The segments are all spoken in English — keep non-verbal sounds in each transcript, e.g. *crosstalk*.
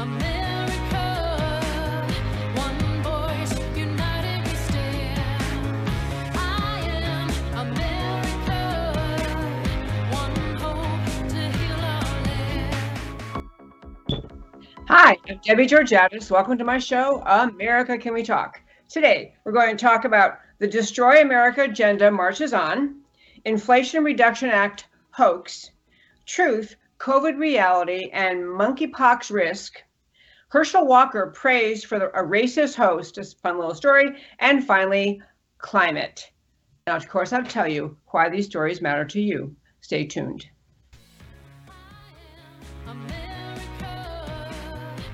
Hi, I'm Debbie Georgatos. Welcome to my show, America Can We Talk? Today, we're going to talk about the Destroy America agenda marches on, Inflation Reduction Act hoax, truth, COVID reality, and monkeypox risk. Herschel Walker praised for the, a racist host, a fun little story, and finally, climate. Now, of course, I'll tell you why these stories matter to you. Stay tuned.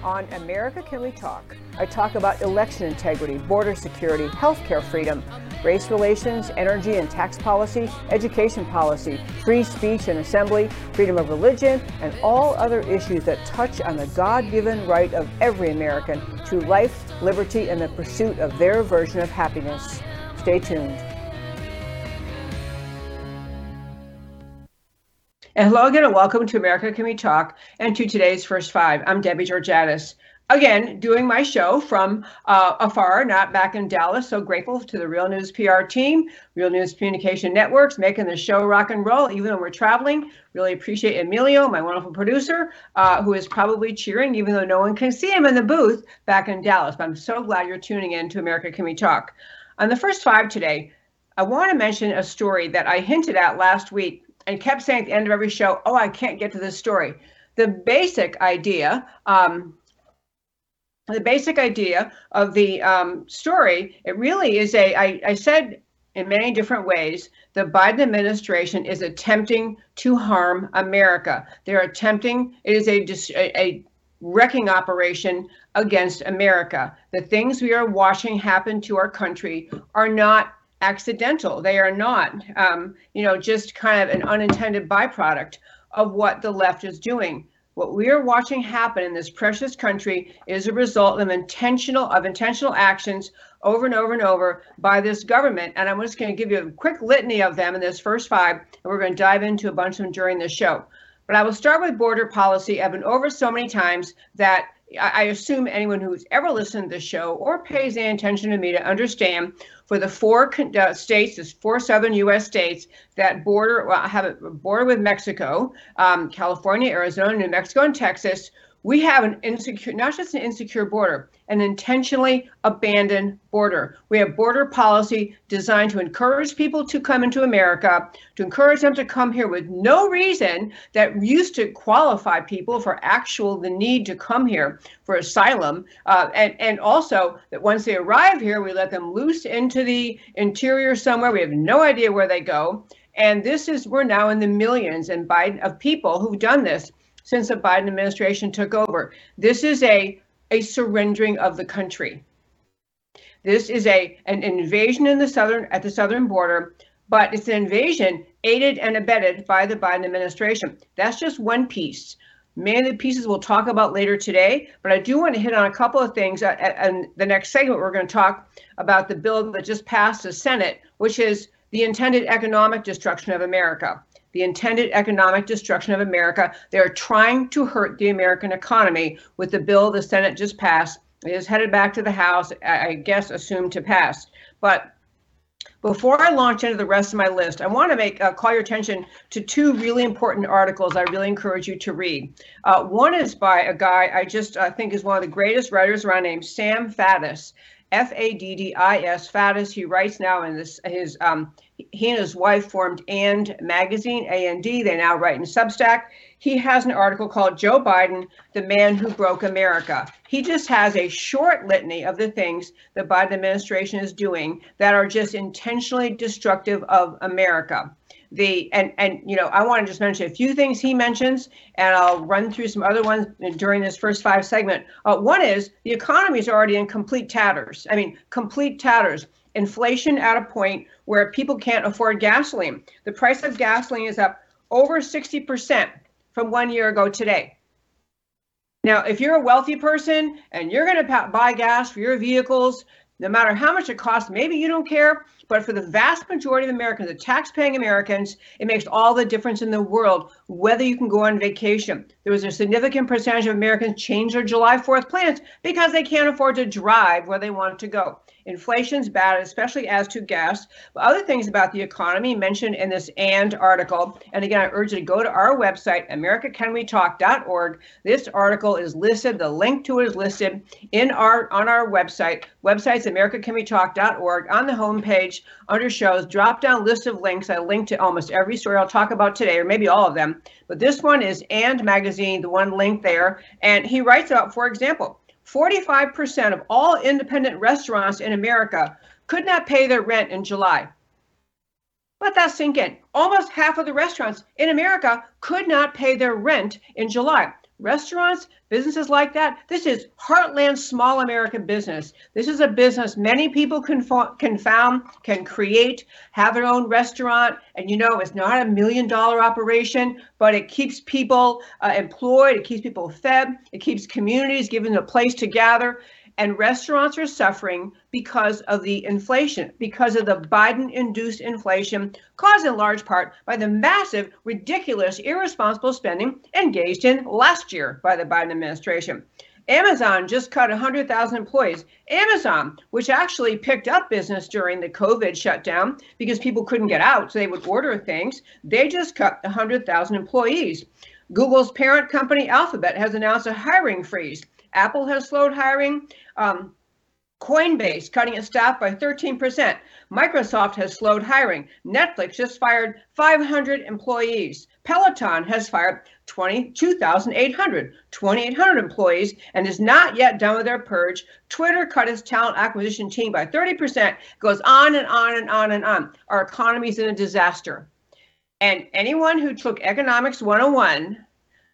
On America Can We Talk, I talk about election integrity, border security, healthcare freedom, race relations, energy and tax policy, education policy, free speech and assembly, freedom of religion, and all other issues that touch on the God given right of every American to life, liberty, and the pursuit of their version of happiness. Stay tuned. And hello again, and welcome to America Can We Talk and to today's First Five. I'm Debbie Georgatos. Again, doing my show from uh, afar, not back in Dallas. So grateful to the Real News PR team, Real News Communication Networks, making the show rock and roll, even when we're traveling. Really appreciate Emilio, my wonderful producer, uh, who is probably cheering, even though no one can see him in the booth back in Dallas. But I'm so glad you're tuning in to America Can We Talk. On the first five today, I want to mention a story that I hinted at last week and kept saying at the end of every show, "Oh, I can't get to this story." The basic idea, um, the basic idea of the um, story, it really is a. I, I said in many different ways, the Biden administration is attempting to harm America. They're attempting. It is a a, a wrecking operation against America. The things we are watching happen to our country are not accidental. They are not, um, you know, just kind of an unintended byproduct of what the left is doing. What we are watching happen in this precious country is a result of intentional of intentional actions over and over and over by this government. And I'm just going to give you a quick litany of them in this first five, and we're going to dive into a bunch of them during the show. But I will start with border policy. I've been over so many times that I assume anyone who's ever listened to the show or pays any attention to me to understand for the four uh, states, the four southern U.S. states that border well, have a border with Mexico, um, California, Arizona, New Mexico, and Texas, we have an insecure, not just an insecure border, an intentionally abandoned border. We have border policy designed to encourage people to come into America, to encourage them to come here with no reason that used to qualify people for actual the need to come here for asylum, uh, and and also that once they arrive here, we let them loose into the interior somewhere. We have no idea where they go. And this is, we're now in the millions and Biden of people who've done this since the Biden administration took over. This is a, a surrendering of the country. This is a an invasion in the southern at the southern border, but it's an invasion aided and abetted by the Biden administration. That's just one piece. Many of the pieces we'll talk about later today, but I do want to hit on a couple of things. Uh, and the next segment, we're going to talk about the bill that just passed the Senate, which is the intended economic destruction of America the intended economic destruction of America. They're trying to hurt the American economy with the bill the Senate just passed. It is headed back to the House, I guess, assumed to pass. But before I launch into the rest of my list, I want to make uh, call your attention to two really important articles I really encourage you to read. Uh, one is by a guy I just uh, think is one of the greatest writers around named Sam Faddis, F A D D I S Faddis. He writes now in this his um, he and his wife formed And Magazine, AND. They now write in Substack. He has an article called Joe Biden, the Man Who Broke America. He just has a short litany of the things the Biden administration is doing that are just intentionally destructive of America. The and and you know I want to just mention a few things he mentions, and I'll run through some other ones during this first five segment. Uh, one is the economy is already in complete tatters. I mean, complete tatters inflation at a point where people can't afford gasoline. The price of gasoline is up over 60% from one year ago today. Now, if you're a wealthy person and you're going to buy gas for your vehicles, no matter how much it costs, maybe you don't care, but for the vast majority of Americans, the tax-paying Americans, it makes all the difference in the world whether you can go on vacation. There was a significant percentage of Americans change their July 4th plans because they can't afford to drive where they want to go. Inflation's bad, especially as to gas. But other things about the economy mentioned in this and article. And again, I urge you to go to our website, americacanwetalk.org. This article is listed. The link to it is listed in our on our website. Website's americacanwetalk.org. On the homepage, under shows, drop down list of links. I link to almost every story I'll talk about today, or maybe all of them. But this one is And Magazine, the one link there. And he writes about, for example, 45% of all independent restaurants in America could not pay their rent in July. Let that sink in. Almost half of the restaurants in America could not pay their rent in July restaurants, businesses like that. This is heartland small American business. This is a business many people can, can found, can create, have their own restaurant. And you know, it's not a million dollar operation, but it keeps people uh, employed, it keeps people fed, it keeps communities given a place to gather and restaurants are suffering because of the inflation, because of the Biden induced inflation caused in large part by the massive, ridiculous, irresponsible spending engaged in last year by the Biden administration. Amazon just cut 100,000 employees. Amazon, which actually picked up business during the COVID shutdown because people couldn't get out, so they would order things, they just cut 100,000 employees. Google's parent company Alphabet has announced a hiring freeze. Apple has slowed hiring. Um, Coinbase cutting its staff by 13%. Microsoft has slowed hiring. Netflix just fired 500 employees. Peloton has fired 22,800, 2,800 employees and is not yet done with their purge. Twitter cut its talent acquisition team by 30%. Goes on and on and on and on. Our economy is in a disaster. And anyone who took Economics 101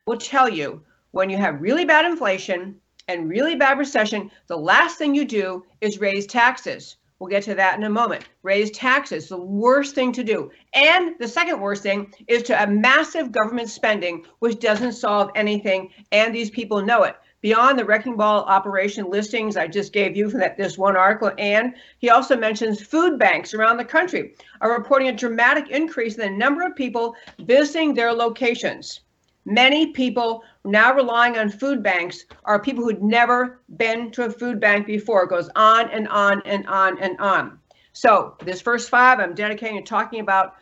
will tell you when you have really bad inflation, and really bad recession, the last thing you do is raise taxes. We'll get to that in a moment. Raise taxes, the worst thing to do. And the second worst thing is to have massive government spending, which doesn't solve anything, and these people know it. Beyond the wrecking ball operation listings I just gave you from that this one article, and he also mentions food banks around the country are reporting a dramatic increase in the number of people visiting their locations. Many people now relying on food banks are people who'd never been to a food bank before. It goes on and on and on and on. So this first five, I'm dedicating to talking about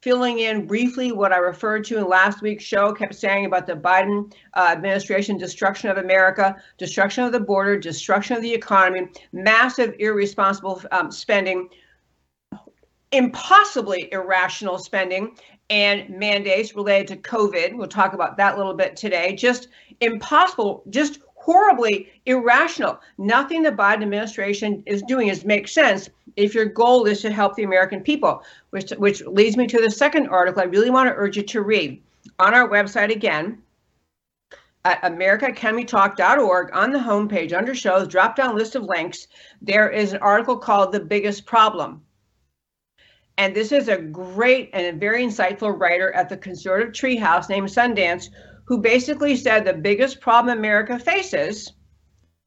filling in briefly what I referred to in last week's show, kept saying about the Biden uh, administration destruction of America, destruction of the border, destruction of the economy, massive irresponsible um, spending, impossibly irrational spending, and mandates related to COVID. We'll talk about that a little bit today. Just impossible, just horribly irrational. Nothing the Biden administration is doing is make sense if your goal is to help the American people, which which leads me to the second article I really want to urge you to read on our website again at americacanwetalk.org on the homepage under shows drop down list of links there is an article called the biggest problem and this is a great and a very insightful writer at the conservative treehouse named Sundance, who basically said the biggest problem America faces,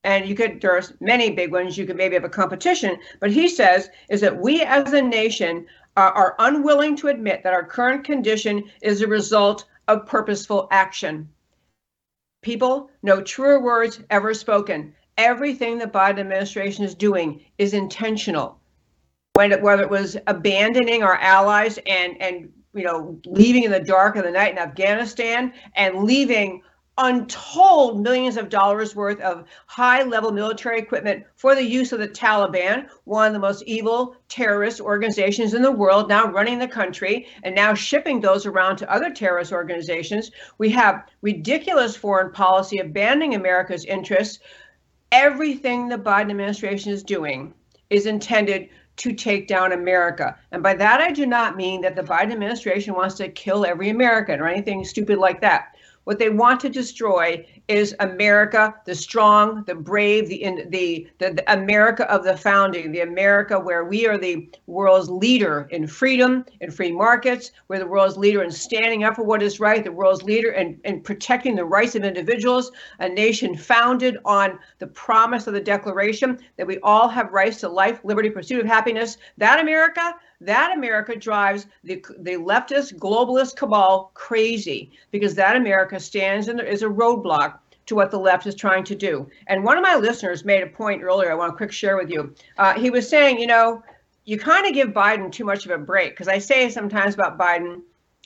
and you could, there's many big ones, you could maybe have a competition, but he says is that we as a nation are, are unwilling to admit that our current condition is a result of purposeful action. People, no truer words ever spoken. Everything the Biden administration is doing is intentional when it, whether it was abandoning our allies and and you know leaving in the dark of the night in Afghanistan and leaving untold millions of dollars worth of high level military equipment for the use of the Taliban, one of the most evil terrorist organizations in the world, now running the country and now shipping those around to other terrorist organizations. We have ridiculous foreign policy abandoning America's interests. Everything the Biden administration is doing is intended to take down America. And by that, I do not mean that the Biden administration wants to kill every American or anything stupid like that. What they want to destroy is America, the strong, the brave, the, the, the, the America of the founding, the America where we are the world's leader in freedom, in free markets, we're the world's leader in standing up for what is right, the world's leader in, in protecting the rights of individuals, a nation founded on the promise of the Declaration that we all have rights to life, liberty, pursuit of happiness. That America, that America drives the, the leftist globalist cabal crazy because that America stands and is a roadblock to what the left is trying to do. And one of my listeners made a point earlier, I want to quick share with you. Uh, he was saying, you know, you kind of give Biden too much of a break because I say sometimes about Biden,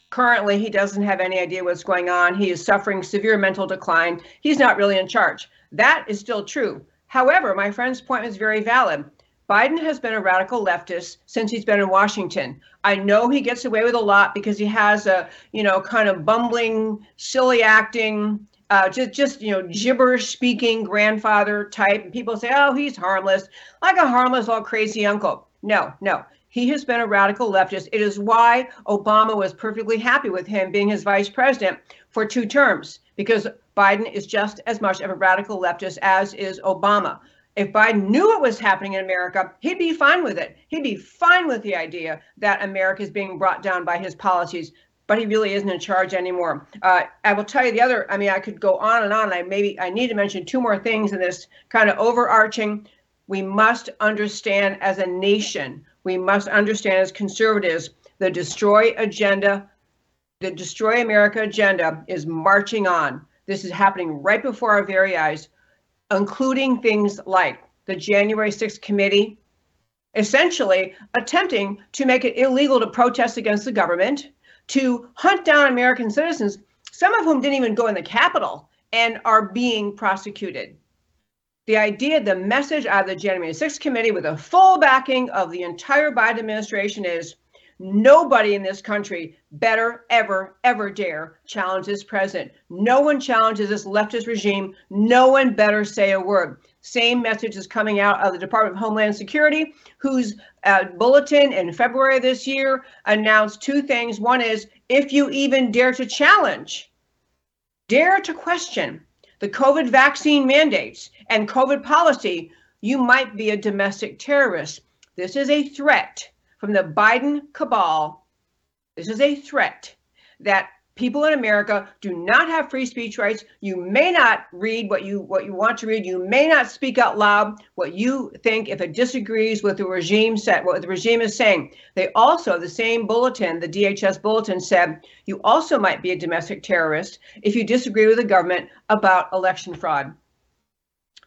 currently he doesn't have any idea what's going on. He is suffering severe mental decline. He's not really in charge. That is still true. However, my friend's point was very valid. Biden has been a radical leftist since he's been in Washington. I know he gets away with a lot because he has a, you know, kind of bumbling, silly acting, uh, just just you know gibberish speaking grandfather type. And people say, oh, he's harmless, like a harmless, all crazy uncle. No, no. He has been a radical leftist. It is why Obama was perfectly happy with him being his vice president for two terms, because Biden is just as much of a radical leftist as is Obama. If Biden knew what was happening in America, he'd be fine with it. He'd be fine with the idea that America is being brought down by his policies, but he really isn't in charge anymore. Uh, I will tell you the other. I mean, I could go on and on. I maybe I need to mention two more things in this kind of overarching. We must understand as a nation. We must understand as conservatives the destroy agenda, the destroy America agenda is marching on. This is happening right before our very eyes including things like the January 6th committee, essentially attempting to make it illegal to protest against the government, to hunt down American citizens, some of whom didn't even go in the Capitol and are being prosecuted. The idea, the message out of the January 6th committee with a full backing of the entire Biden administration is Nobody in this country better ever, ever dare challenge this president. No one challenges this leftist regime. No one better say a word. Same message is coming out of the Department of Homeland Security, whose uh, bulletin in February of this year announced two things. One is if you even dare to challenge, dare to question the COVID vaccine mandates and COVID policy, you might be a domestic terrorist. This is a threat from the Biden cabal. This is a threat that people in America do not have free speech rights. You may not read what you what you want to read. You may not speak out loud what you think if it disagrees with the regime set what the regime is saying. They also the same bulletin, the DHS bulletin said you also might be a domestic terrorist if you disagree with the government about election fraud.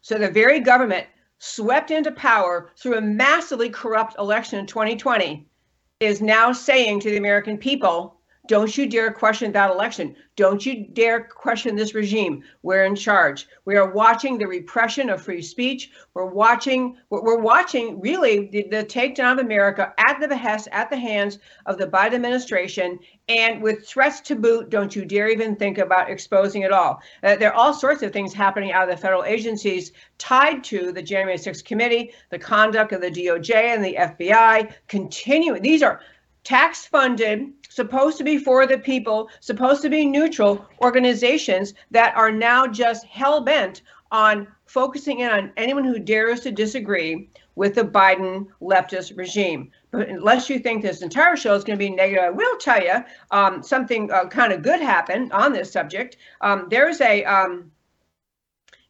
So the very government swept into power through a massively corrupt election in 2020 is now saying to the American people, don't you dare question that election. Don't you dare question this regime. We're in charge. We are watching the repression of free speech. We're watching. We're watching really the, the takedown of America at the behest, at the hands of the Biden administration, and with threats to boot. Don't you dare even think about exposing it all. Uh, there are all sorts of things happening out of the federal agencies tied to the January 6th committee, the conduct of the DOJ and the FBI. Continuing. These are tax funded supposed to be for the people, supposed to be neutral organizations that are now just hell bent on focusing in on anyone who dares to disagree with the Biden leftist regime. But unless you think this entire show is going to be negative, I will tell you um, something uh, kind of good happened on this subject. Um, there's a um,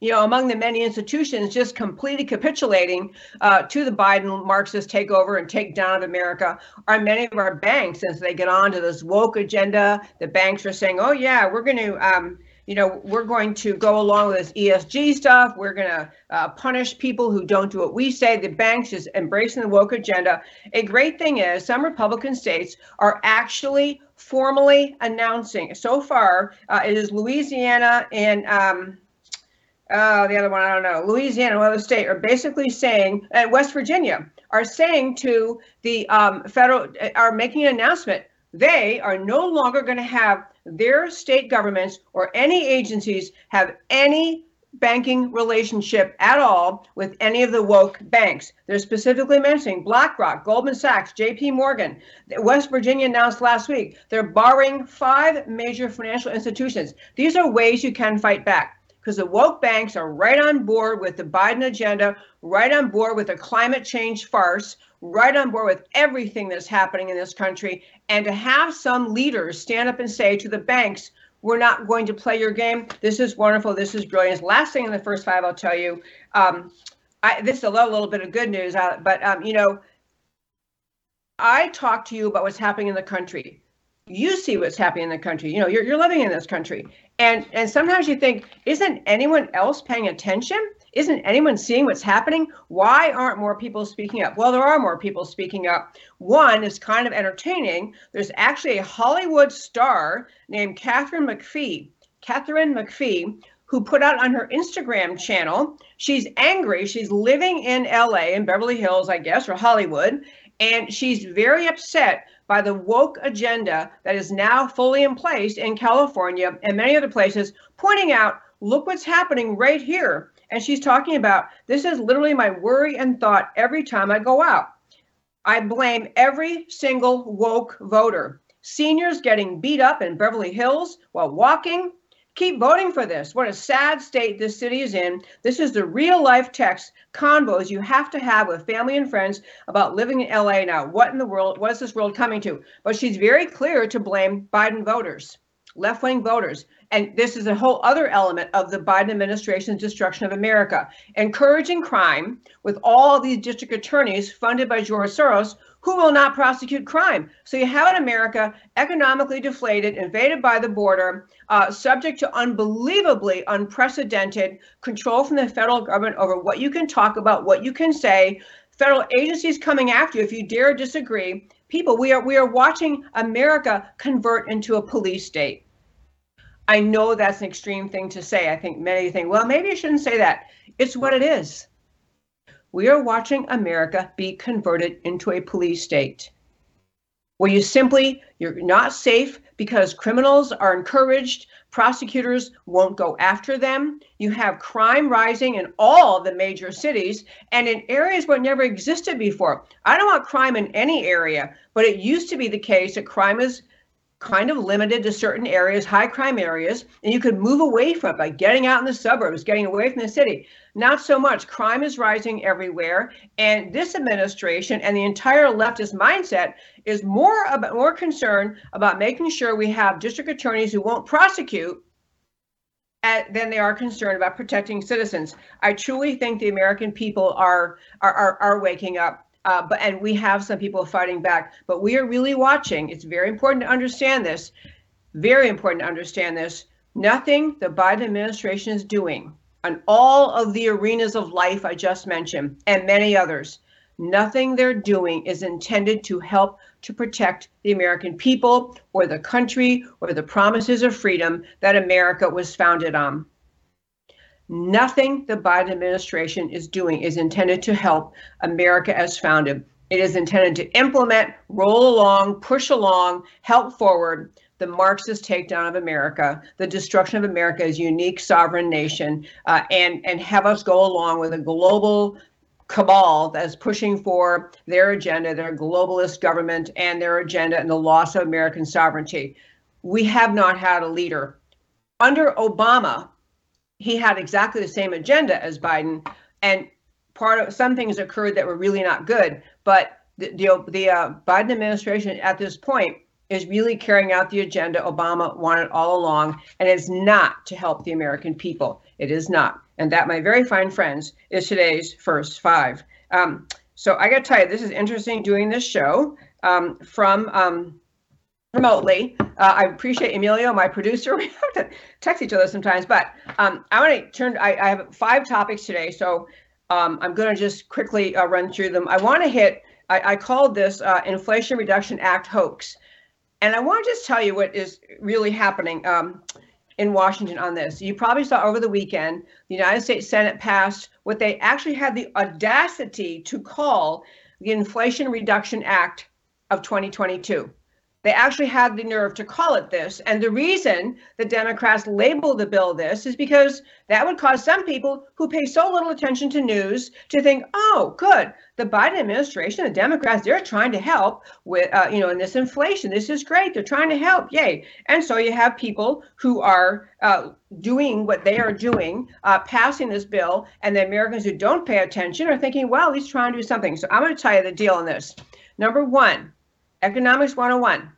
you know, among the many institutions just completely capitulating uh, to the Biden Marxist takeover and takedown of America are many of our banks. As they get on to this woke agenda, the banks are saying, oh, yeah, we're going to, um, you know, we're going to go along with this ESG stuff. We're going to uh, punish people who don't do what we say. The banks is embracing the woke agenda. A great thing is some Republican states are actually formally announcing. So far, uh, it is Louisiana and um, uh, the other one, I don't know, Louisiana, other state, are basically saying, and West Virginia are saying to the um, federal, are making an announcement. They are no longer going to have their state governments or any agencies have any banking relationship at all with any of the woke banks. They're specifically mentioning BlackRock, Goldman Sachs, JP Morgan. West Virginia announced last week they're barring five major financial institutions. These are ways you can fight back because the woke banks are right on board with the Biden agenda, right on board with the climate change farce, right on board with everything that's happening in this country. And to have some leaders stand up and say to the banks, we're not going to play your game. This is wonderful. This is brilliant. Last thing in the first five, I'll tell you. Um, I, this is a little, little bit of good news, uh, but um, you know, I talk to you about what's happening in the country. You see what's happening in the country. You know, you're, you're living in this country, and and sometimes you think, isn't anyone else paying attention? Isn't anyone seeing what's happening? Why aren't more people speaking up? Well, there are more people speaking up. One is kind of entertaining. There's actually a Hollywood star named Katharine McPhee. Katharine McPhee, who put out on her Instagram channel, she's angry. She's living in LA, in Beverly Hills, I guess, or Hollywood, and she's very upset by the woke agenda that is now fully in place in California and many other places, pointing out, look what's happening right here and she's talking about this is literally my worry and thought every time I go out. I blame every single woke voter. Seniors getting beat up in Beverly Hills while walking. Keep voting for this. What a sad state this city is in. This is the real life text convos you have to have with family and friends about living in LA now. What in the world, what is this world coming to? But she's very clear to blame Biden voters, left wing voters. And this is a whole other element of the Biden administration's destruction of America, encouraging crime with all these district attorneys funded by George Soros who will not prosecute crime. So you have an America economically deflated, invaded by the border, uh, subject to unbelievably unprecedented control from the federal government over what you can talk about, what you can say. Federal agencies coming after you if you dare disagree. People, we are we are watching America convert into a police state. I know that's an extreme thing to say. I think many think, well, maybe I shouldn't say that. It's what it is. We are watching America be converted into a police state where you simply you're not safe because criminals are encouraged prosecutors won't go after them you have crime rising in all the major cities and in areas where it never existed before i don't want crime in any area but it used to be the case that crime is kind of limited to certain areas, high crime areas, and you could move away from it by getting out in the suburbs, getting away from the city. Not so much. Crime is rising everywhere, and this administration and the entire leftist mindset is more about more concerned about making sure we have district attorneys who won't prosecute at, than they are concerned about protecting citizens. I truly think the American people are are, are, are waking up uh, but and we have some people fighting back, but we are really watching. It's very important to understand this. Very important to understand this. Nothing the Biden administration is doing on all of the arenas of life I just mentioned, and many others. Nothing they're doing is intended to help to protect the American people or the country or the promises of freedom that America was founded on. Nothing the Biden administration is doing is intended to help America as founded. It is intended to implement, roll along, push along, help forward the Marxist takedown of America, the destruction of America as a unique sovereign nation, uh, and and have us go along with a global cabal that's pushing for their agenda, their globalist government, and their agenda and the loss of American sovereignty. We have not had a leader. Under Obama, he had exactly the same agenda as Biden, and part of some things occurred that were really not good. But the the, the uh, Biden administration at this point is really carrying out the agenda Obama wanted all along, and it's not to help the American people. It is not, and that, my very fine friends, is today's first five. Um, so I got to tell you, this is interesting doing this show um, from. Um, remotely. Uh, I appreciate Emilio, my producer. *laughs* We have to text each other sometimes, but um, I want to turn. I, I, have five topics today, so um, I'm going to just quickly uh, run through them. I want to hit. I, I called this uh, Inflation Reduction Act hoax, and I want to just tell you what is really happening. Um, in Washington on this. You probably saw over the weekend the United States Senate passed what they actually had the audacity to call the Inflation Reduction Act of 2022 They actually had the nerve to call it this. And the reason the Democrats labeled the bill this is because that would cause some people who pay so little attention to news to think, oh, good, the Biden administration, the Democrats, they're trying to help with, uh, you know, in this inflation. This is great. They're trying to help. Yay. And so you have people who are uh, doing what they are doing, uh, passing this bill, and the Americans who don't pay attention are thinking, well, he's trying to do something. So I'm going to tell you the deal on this. Number one, Economics 101.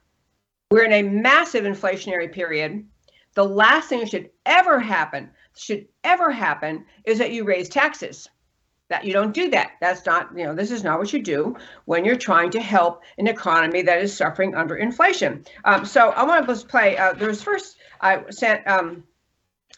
We're in a massive inflationary period. The last thing that should ever happen, should ever happen, is that you raise taxes. That you don't do that. That's not, you know, this is not what you do when you're trying to help an economy that is suffering under inflation. Um, so I want to just play. Uh, there's first I sent. Um,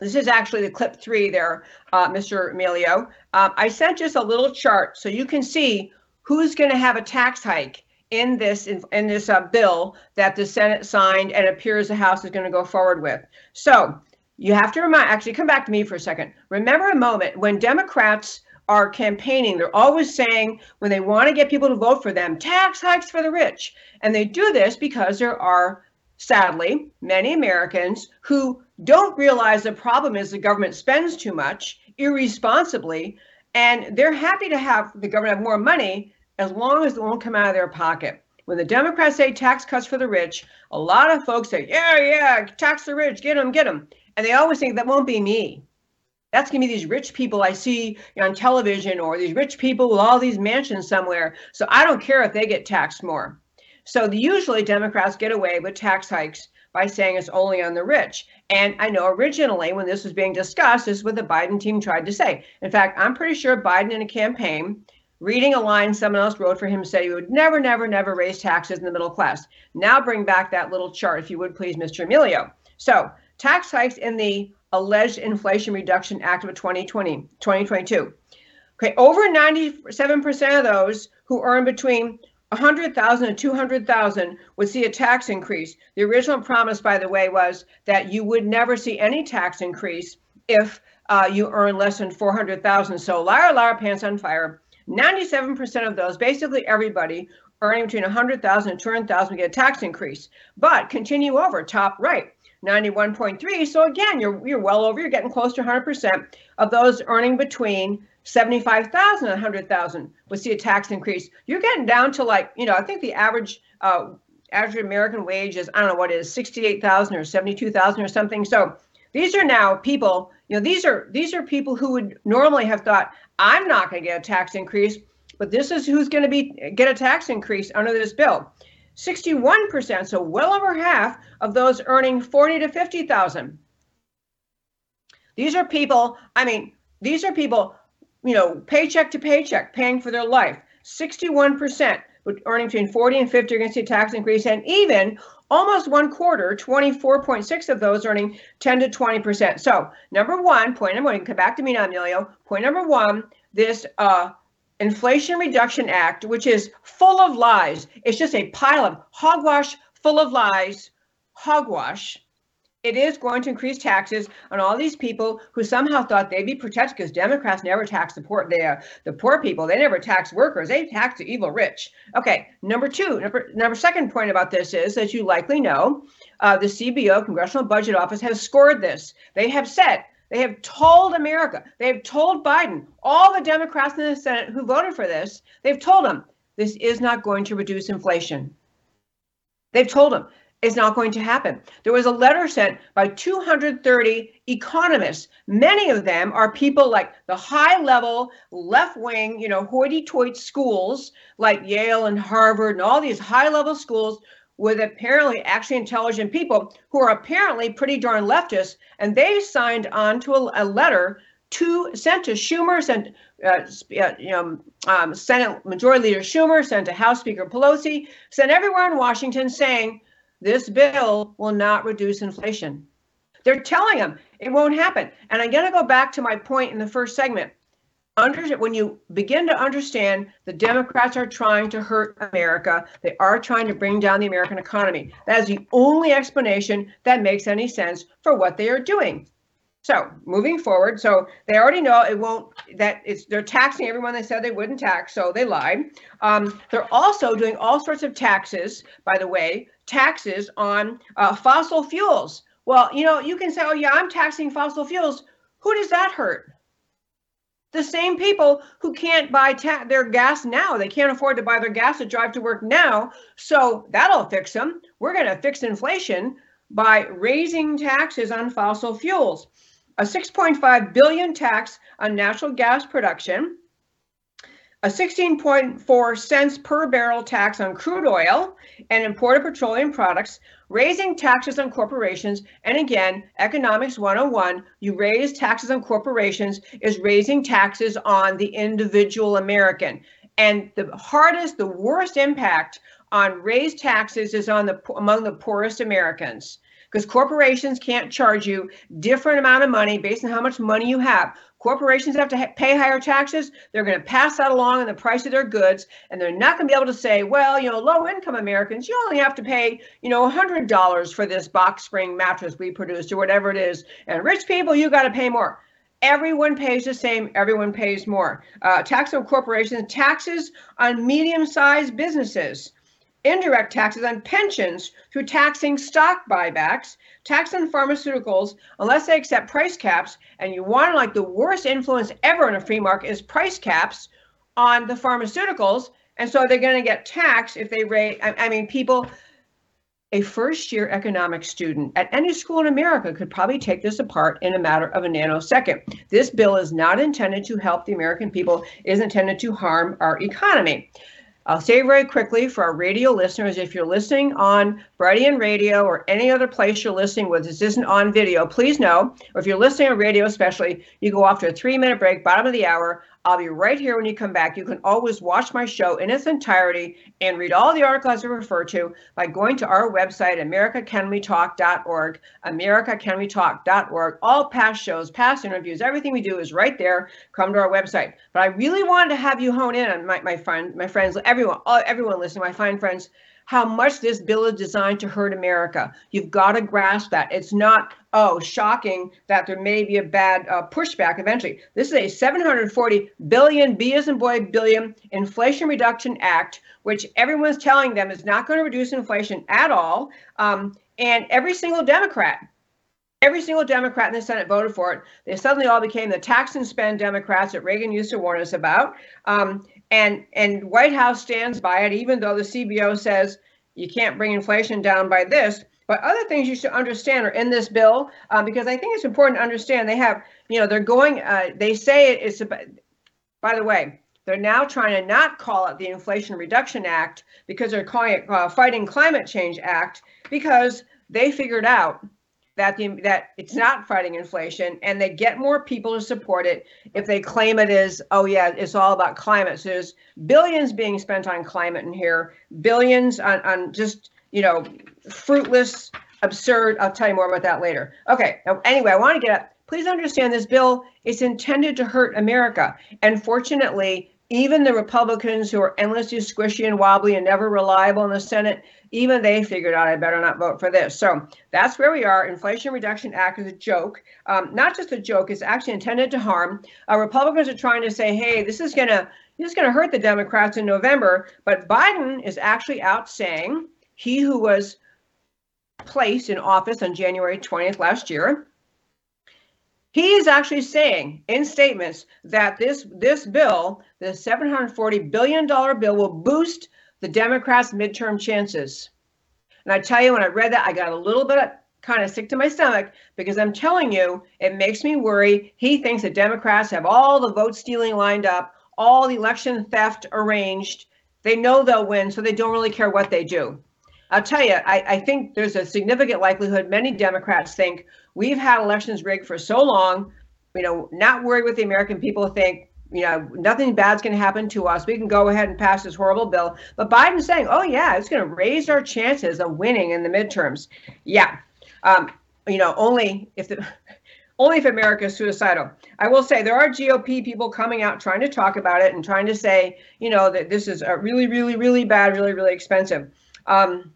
this is actually the clip three there, uh, Mr. Emilio. Um, I sent just a little chart so you can see who's going to have a tax hike in this in, in this uh, bill that the Senate signed and appears the House is going to go forward with. So you have to remind. Actually, come back to me for a second. Remember a moment when Democrats are campaigning. They're always saying when they want to get people to vote for them, tax hikes for the rich, and they do this because there are sadly many Americans who don't realize the problem is the government spends too much irresponsibly and they're happy to have the government have more money as long as it won't come out of their pocket. When the Democrats say tax cuts for the rich, a lot of folks say, yeah, yeah, tax the rich, get them, get them. And they always think that won't be me. That's going to be these rich people I see on television or these rich people with all these mansions somewhere. So I don't care if they get taxed more. So usually Democrats get away with tax hikes by saying it's only on the rich. And I know originally when this was being discussed, this is what the Biden team tried to say. In fact, I'm pretty sure Biden in a campaign reading a line someone else wrote for him said he would never, never, never raise taxes in the middle class. Now bring back that little chart, if you would please, Mr. Emilio. So tax hikes in the alleged Inflation Reduction Act of 2020, 2022. Okay, over 97% of those who earn between 100,000 and 200,000 would see a tax increase. The original promise, by the way, was that you would never see any tax increase if uh, you earn less than 400,000. So liar, liar, pants on fire. 97% of those, basically everybody, earning between 100,000 and 200,000 get a tax increase. But continue over, top right, 91.3. So again, you're you're well over. You're getting close to 100% of those earning between 75,000 and 100,000 would see a tax increase. You're getting down to like, you know, I think the average uh, average American wage is I don't know what it is, 68,000 or 72,000 or something. So these are now people, you know, these are these are people who would normally have thought I'm not going to get a tax increase, but this is who's going to be get a tax increase under this bill. 61%, so well over half of those earning 40 to 50,000. These are people, I mean, these are people, you know, paycheck to paycheck, paying for their life. 61% earning between 40 and 50 are going to see a tax increase, and even almost one quarter, 24.6 of those earning 10 to 20%. So, number one, point number one, come back to me now, Emilio. Point number one, this uh, Inflation Reduction Act, which is full of lies. It's just a pile of hogwash full of lies, hogwash. It is going to increase taxes on all these people who somehow thought they'd be protected because Democrats never tax the poor, uh, the poor people. They never tax workers. They tax the evil rich. Okay, number two, number, number second point about this is, as you likely know, uh, the CBO, Congressional Budget Office, has scored this. They have said they have told America, they have told Biden, all the Democrats in the Senate who voted for this, they've told them this is not going to reduce inflation. They've told them it's not going to happen. There was a letter sent by 230 economists. Many of them are people like the high level left wing, you know, hoity toity schools like Yale and Harvard and all these high level schools with apparently actually intelligent people who are apparently pretty darn leftist, and they signed on to a, a letter to sent to Schumer, sent uh, uh, you know, um, Senate Majority Leader Schumer, sent to House Speaker Pelosi, sent everywhere in Washington saying this bill will not reduce inflation. They're telling them it won't happen. And I'm going to go back to my point in the first segment under, when you begin to understand the Democrats are trying to hurt America, they are trying to bring down the American economy. That is the only explanation that makes any sense for what they are doing. So moving forward, so they already know it won't that it's they're taxing everyone they said they wouldn't tax, so they lied. Um, they're also doing all sorts of taxes, by the way, taxes on uh, fossil fuels. Well, you know, you can say, oh yeah, I'm taxing fossil fuels. Who does that hurt? The same people who can't buy ta- their gas now. They can't afford to buy their gas to drive to work now. So that'll fix them. We're going to fix inflation by raising taxes on fossil fuels a 6.5 billion tax on natural gas production, a 16.4 cents per barrel tax on crude oil and imported petroleum products, raising taxes on corporations. And again, economics 101, you raise taxes on corporations is raising taxes on the individual American. And the hardest, the worst impact on raised taxes is on the among the poorest Americans because corporations can't charge you different amount of money based on how much money you have. Corporations have to ha- pay higher taxes. They're going to pass that along in the price of their goods, and they're not going to be able to say, well, you know, low-income Americans, you only have to pay, you know, $100 for this box spring mattress we produced or whatever it is, and rich people, you got to pay more everyone pays the same everyone pays more uh, tax on corporations taxes on medium-sized businesses indirect taxes on pensions through taxing stock buybacks, tax on pharmaceuticals unless they accept price caps. And you want like the worst influence ever in a free market is price caps on the pharmaceuticals. And so they're going to get taxed if they rate. I, I mean, people, a first year economics student at any school in America could probably take this apart in a matter of a nanosecond. This bill is not intended to help the American people, it is intended to harm our economy. I'll say very quickly for our radio listeners, if you're listening on Brighteon Radio or any other place you're listening with, this isn't on video, please know, or if you're listening on radio especially, you go after a three minute break, bottom of the hour. I'll be right here when you come back. You can always watch my show in its entirety and read all the articles I refer to by going to our website, americacanwetalk.org, americacanwetalk.org. All past shows, past interviews, everything we do is right there. Come to our website. But I really wanted to have you hone in on my, my friend, my friends, everyone, everyone listening, my fine friends, how much this bill is designed to hurt America. You've got to grasp that. It's not, oh, shocking that there may be a bad uh, pushback eventually. This is a 740 billion, B as in boy, billion Inflation Reduction Act, which everyone's telling them is not going to reduce inflation at all. Um, and every single Democrat, every single Democrat in the Senate voted for it. They suddenly all became the tax and spend Democrats that Reagan used to warn us about. Um, and and White House stands by it, even though the CBO says you can't bring inflation down by this. But other things you should understand are in this bill um, because I think it's important to understand. They have, you know, they're going. Uh, they say it's. By the way, they're now trying to not call it the Inflation Reduction Act because they're calling it uh, Fighting Climate Change Act because they figured out that the that it's not fighting inflation and they get more people to support it if they claim it is oh yeah it's all about climate. So there's billions being spent on climate in here billions on, on just you know fruitless absurd i'll tell you more about that later. Okay now anyway i want to get up. Please understand this bill is intended to hurt america. And fortunately even the republicans who are endlessly squishy and wobbly and never reliable in the senate even they figured out I better not vote for this. So that's where we are. Inflation Reduction Act is a joke, um, not just a joke. It's actually intended to harm. Uh, Republicans are trying to say, hey, this is gonna this is gonna hurt the Democrats in November. But Biden is actually out saying he who was placed in office on January 20th last year. He is actually saying in statements that this this bill, the 740 billion dollar bill, will boost the Democrats' midterm chances. And I tell you, when I read that, I got a little bit kind of sick to my stomach because I'm telling you, it makes me worry. He thinks the Democrats have all the vote stealing lined up, all the election theft arranged. They know they'll win, so they don't really care what they do. I'll tell you, I, I think there's a significant likelihood many Democrats think we've had elections rigged for so long, you know, not worried what the American people think you know, nothing bad's going to happen to us. We can go ahead and pass this horrible bill. But Biden's saying, oh, yeah, it's going to raise our chances of winning in the midterms. Yeah. Um, you know, only if the. *laughs* Only if America is suicidal. I will say there are GOP people coming out trying to talk about it and trying to say, you know, that this is a really, really, really bad, really, really expensive. Um,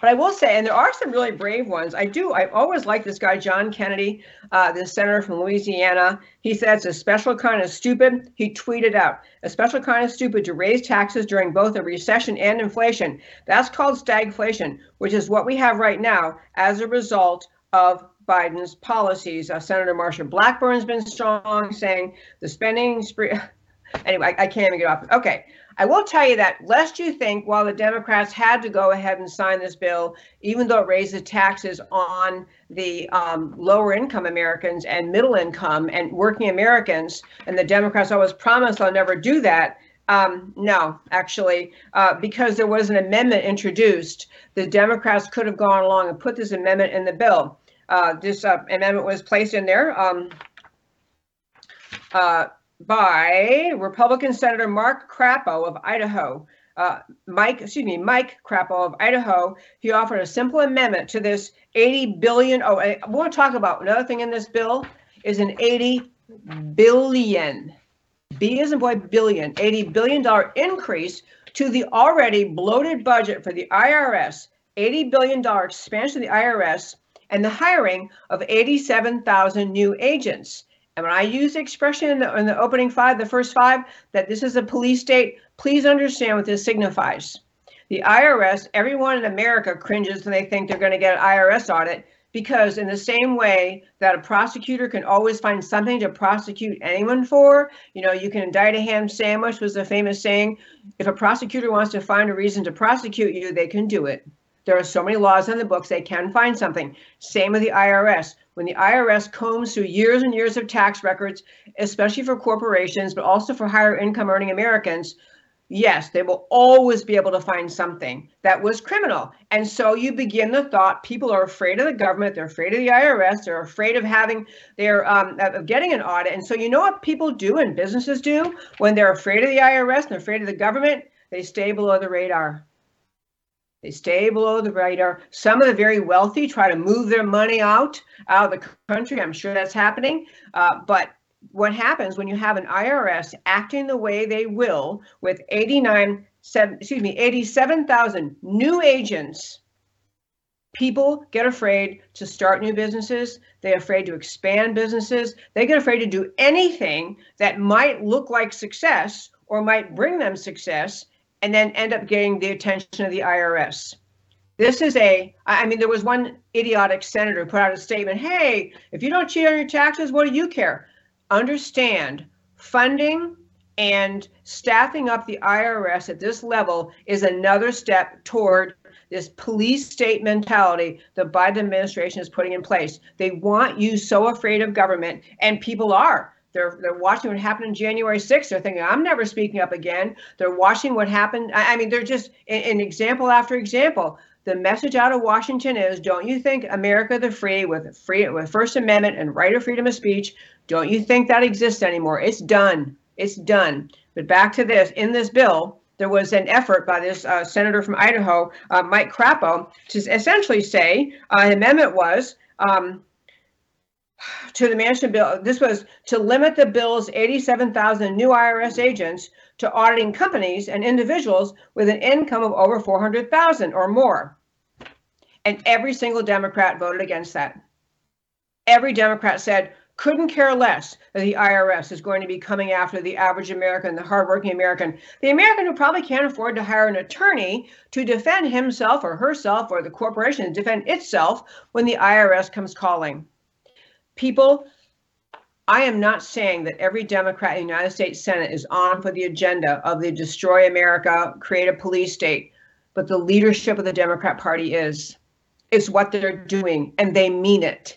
But I will say, and there are some really brave ones. I do. I always like this guy, John Kennedy, uh, the senator from Louisiana. He said it's a special kind of stupid. He tweeted out a special kind of stupid to raise taxes during both a recession and inflation. That's called stagflation, which is what we have right now as a result of Biden's policies. Uh, Senator Marsha Blackburn's been strong, saying the spending spree. *laughs* anyway, I, I can't even get off. Okay. I will tell you that, lest you think, while the Democrats had to go ahead and sign this bill, even though it raises taxes on the um, lower income Americans and middle income and working Americans, and the Democrats always promise they'll never do that. Um, no, actually, uh, because there was an amendment introduced, the Democrats could have gone along and put this amendment in the bill. Uh, this uh, amendment was placed in there. Um, uh, by Republican Senator Mark Crapo of Idaho. Uh, Mike, excuse me, Mike Crapo of Idaho. He offered a simple amendment to this 80 billion. Oh, I want to talk about another thing in this bill is an 80 billion, B is in boy, billion, 80 billion dollar increase to the already bloated budget for the IRS. 80 billion dollar expansion of the IRS and the hiring of 87,000 new agents. And when I use the expression in the, in the opening five, the first five, that this is a police state, please understand what this signifies. The IRS, everyone in America cringes when they think they're going to get an IRS audit because, in the same way that a prosecutor can always find something to prosecute anyone for, you know, you can indict a ham sandwich, was a famous saying. If a prosecutor wants to find a reason to prosecute you, they can do it. There are so many laws in the books, they can find something. Same with the IRS. When the IRS combs through years and years of tax records, especially for corporations, but also for higher income earning Americans, yes, they will always be able to find something that was criminal. And so you begin the thought people are afraid of the government, they're afraid of the IRS, they're afraid of having their um, of getting an audit. And so you know what people do and businesses do when they're afraid of the IRS and afraid of the government? They stay below the radar. They stay below the radar. Some of the very wealthy try to move their money out out of the country. I'm sure that's happening. Uh, but what happens when you have an IRS acting the way they will with 89, seven, excuse me, 87,000 new agents? People get afraid to start new businesses. They're afraid to expand businesses. They get afraid to do anything that might look like success or might bring them success and then end up getting the attention of the IRS. This is a, I mean, there was one idiotic senator who put out a statement hey, if you don't cheat on your taxes, what do you care? Understand funding and staffing up the IRS at this level is another step toward this police state mentality the Biden administration is putting in place. They want you so afraid of government, and people are. They're they're watching what happened on January 6th. They're thinking, I'm never speaking up again. They're watching what happened. I, I mean, they're just an example after example. The message out of Washington is: Don't you think America the free, with free with First Amendment and right of freedom of speech, don't you think that exists anymore? It's done. It's done. But back to this: in this bill, there was an effort by this uh, senator from Idaho, uh, Mike Crapo, to essentially say uh, amendment was. Um, to the Manchin bill. This was to limit the bill's 87,000 new IRS agents to auditing companies and individuals with an income of over 400,000 or more. And every single Democrat voted against that. Every Democrat said, couldn't care less that the IRS is going to be coming after the average American, the hardworking American, the American who probably can't afford to hire an attorney to defend himself or herself or the corporation to defend itself when the IRS comes calling people, I am not saying that every Democrat in the United States Senate is on for the agenda of the destroy America, create a police state, but the leadership of the Democrat Party is. It's what they're doing, and they mean it.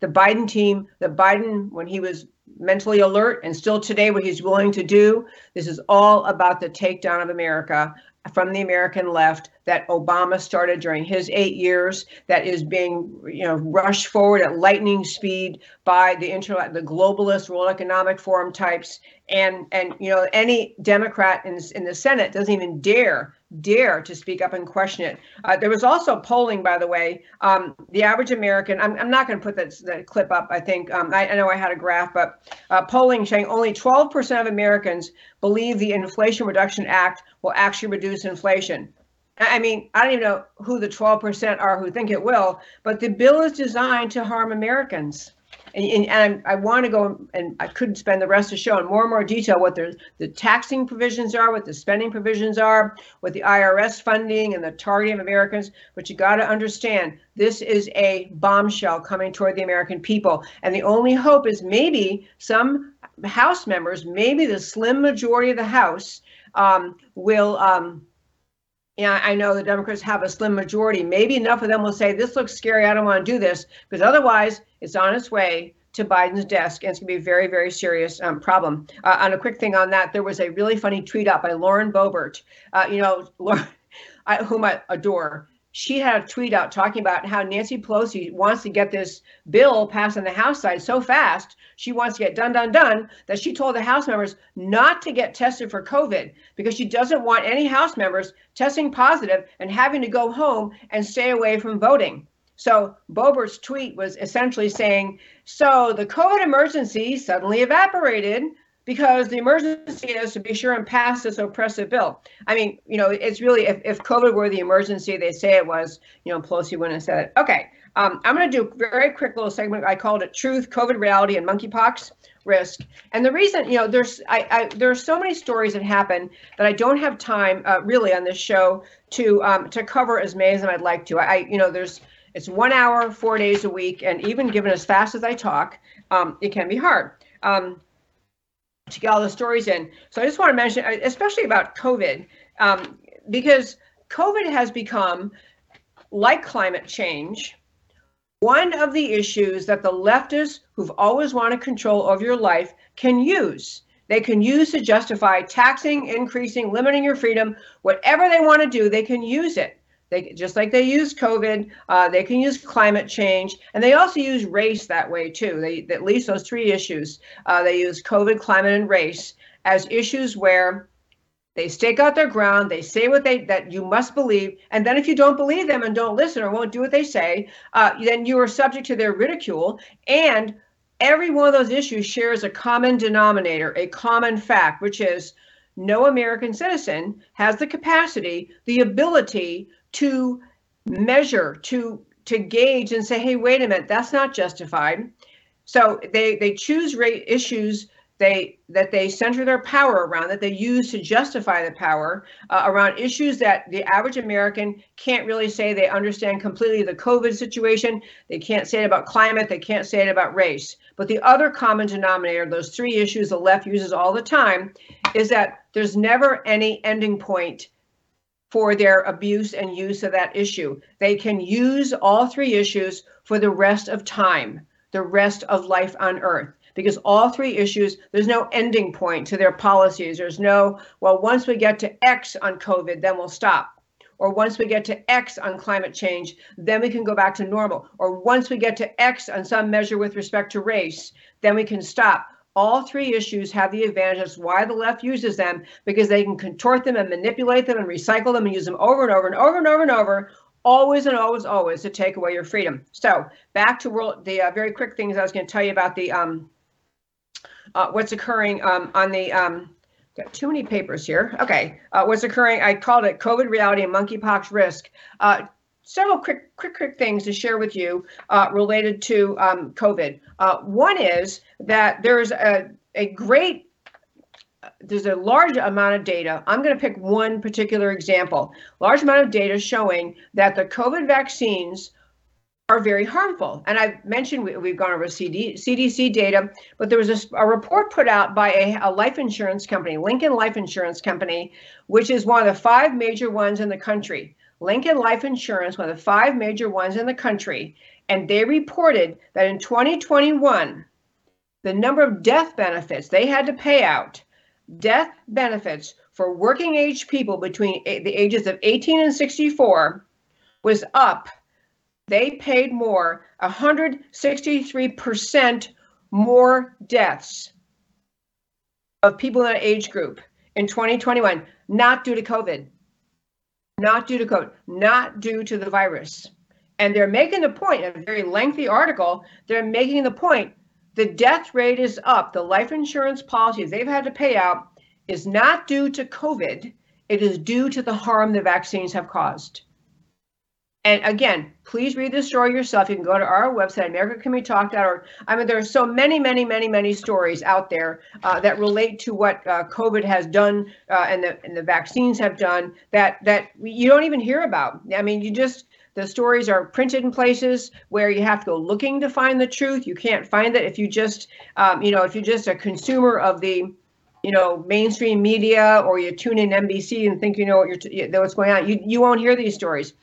The Biden team, the Biden, when he was mentally alert, and still today, what he's willing to do, this is all about the takedown of America from the American left that Obama started during his eight years that is being you know rushed forward at lightning speed by the inter the globalist World Economic Forum types. And and you know any Democrat in in the Senate doesn't even dare dare to speak up and question it. Uh, there was also polling, by the way. Um, the average American, I'm, I'm not going to put that, that clip up, I think. Um, I, I, know I had a graph, but uh, polling showing only 12% of Americans believe the Inflation Reduction Act will actually reduce inflation. I mean, I don't even know who the 12% are who think it will, but the bill is designed to harm Americans. And, and, and I want to go, and I couldn't spend the rest of the show in more and more detail what the, the taxing provisions are, what the spending provisions are, what the IRS funding and the targeting of Americans. But you got to understand, this is a bombshell coming toward the American people. And the only hope is maybe some House members, maybe the slim majority of the House, um, will. Um, yeah, I know the Democrats have a slim majority. Maybe enough of them will say, this looks scary. I don't want to do this. Because otherwise, it's on its way to Biden's desk. And it's going to be a very, very serious um, problem. Uh, on a quick thing on that, there was a really funny tweet out by Lauren Boebert, uh, you know, *laughs* Lauren, I, whom I adore she had a tweet out talking about how Nancy Pelosi wants to get this bill passed on the House side so fast. She wants to get done, done, done that she told the House members not to get tested for COVID because she doesn't want any House members testing positive and having to go home and stay away from voting. So Boebert's tweet was essentially saying, so the COVID emergency suddenly evaporated because the emergency is to be sure and pass this oppressive bill. I mean, you know, it's really if, if COVID were the emergency they say it was, you know, Pelosi wouldn't have said it. Okay, um, I'm going to do a very quick little segment. I called it "Truth, COVID, Reality, and Monkeypox Risk." And the reason, you know, there's I, I there are so many stories that happen that I don't have time uh, really on this show to um, to cover as many as I'd like to. I, you know, there's it's one hour, four days a week, and even given as fast as I talk, um, it can be hard. Um, to get all the stories in. So I just want to mention, uh, especially about COVID, um, because COVID has become, like climate change, one of the issues that the leftists who've always wanted control over your life can use. They can use to justify taxing, increasing, limiting your freedom, whatever they want to do, they can use it. They just like they use COVID, uh, they can use climate change, and they also use race that way too. They at least those three issues. Uh, they use COVID, climate, and race as issues where they stake out their ground. They say what they that you must believe, and then if you don't believe them and don't listen or won't do what they say, uh, then you are subject to their ridicule. And every one of those issues shares a common denominator, a common fact, which is no American citizen has the capacity, the ability to measure, to to gauge and say, hey, wait a minute, that's not justified. So they they choose rate issues they that they center their power around that they use to justify the power uh, around issues that the average American can't really say they understand completely the COVID situation. They can't say it about climate. They can't say it about race. But the other common denominator, those three issues the left uses all the time, is that there's never any ending point for their abuse and use of that issue. They can use all three issues for the rest of time, the rest of life on earth. Because all three issues, there's no ending point to their policies. There's no, well, once we get to X on COVID, then we'll stop. Or once we get to X on climate change, then we can go back to normal. Or once we get to X on some measure with respect to race, then we can stop all three issues have the advantage. That's why the left uses them because they can contort them and manipulate them and recycle them and use them over and over and over and over and over, always and always, always to take away your freedom. So back to world, the uh, very quick things I was going to tell you about the um, uh, what's occurring um, on the um, got too many papers here. Okay, uh, what's occurring? I called it COVID reality and monkeypox risk. Uh, several quick, quick, quick things to share with you uh, related to um, COVID. Uh, one is that there's a, a great, there's a large amount of data. I'm going to pick one particular example. Large amount of data showing that the COVID vaccines are very harmful. And I've mentioned we, have gone over CD, CDC data, but there was a, a report put out by a, a, life insurance company, Lincoln Life Insurance Company, which is one of the five major ones in the country. Lincoln Life Insurance, one of the five major ones in the country, and they reported that in 2021, the number of death benefits they had to pay out, death benefits for working age people between the ages of 18 and 64, was up. They paid more, 163% more deaths of people in that age group in 2021, not due to COVID not due to COVID, not due to the virus. And they're making the point, a very lengthy article, they're making the point the death rate is up. The life insurance policies they've had to pay out is not due to COVID, it is due to the harm the vaccines have caused. And again, please read the story yourself. You can go to our website, americacanwetalk.org. I mean, there are so many, many, many, many stories out there uh, that relate to what uh, COVID has done uh, and the and the vaccines have done that that you don't even hear about. I mean, you just the stories are printed in places where you have to go looking to find the truth. You can't find it if you just, um, you know, if you're just a consumer of the you know mainstream media or you tune in NBC and think you know what you're t- what's going on. You you won't hear these stories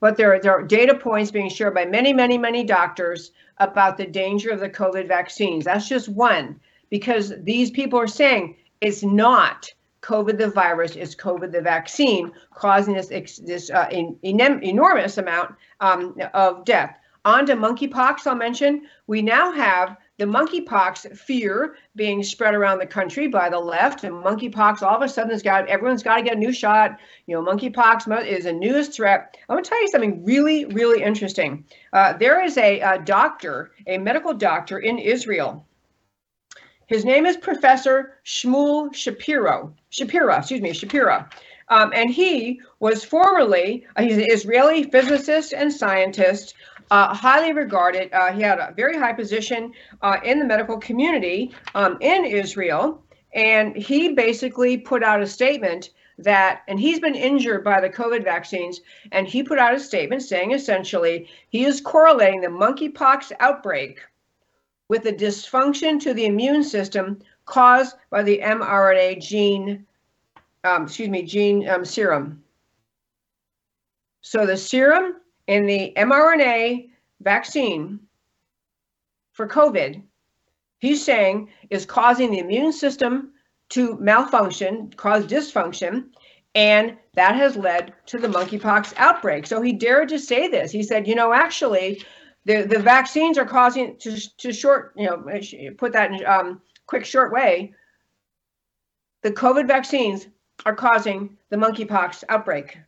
but there, there are data points being shared by many, many, many doctors about the danger of the COVID vaccines. That's just one, because these people are saying it's not COVID the virus, it's COVID the vaccine causing this this uh, in, in, enormous amount um, of death. On to monkeypox, I'll mention. We now have the monkeypox fear being spread around the country by the left, and monkeypox all of a sudden has got everyone's got to get a new shot. You know, monkeypox is a newest threat. I'm going to tell you something really, really interesting. Uh, there is a, a doctor, a medical doctor in Israel. His name is Professor Shmuel Shapiro. Shapiro, excuse me, Shapiro. Um, and he was formerly, uh, he's an Israeli physicist and scientist uh, highly regarded. Uh, he had a very high position uh, in the medical community um, in Israel. And he basically put out a statement that, and he's been injured by the COVID vaccines, and he put out a statement saying essentially he is correlating the monkeypox outbreak with the dysfunction to the immune system caused by the mRNA gene, um, excuse me, gene um, serum. So the serum in the mRNA vaccine for COVID, he's saying is causing the immune system to malfunction, cause dysfunction, and that has led to the monkeypox outbreak. So he dared to say this. He said, you know, actually, the, the vaccines are causing to, to short, you know, put that in um, quick, short way. The COVID vaccines are causing the monkeypox outbreak.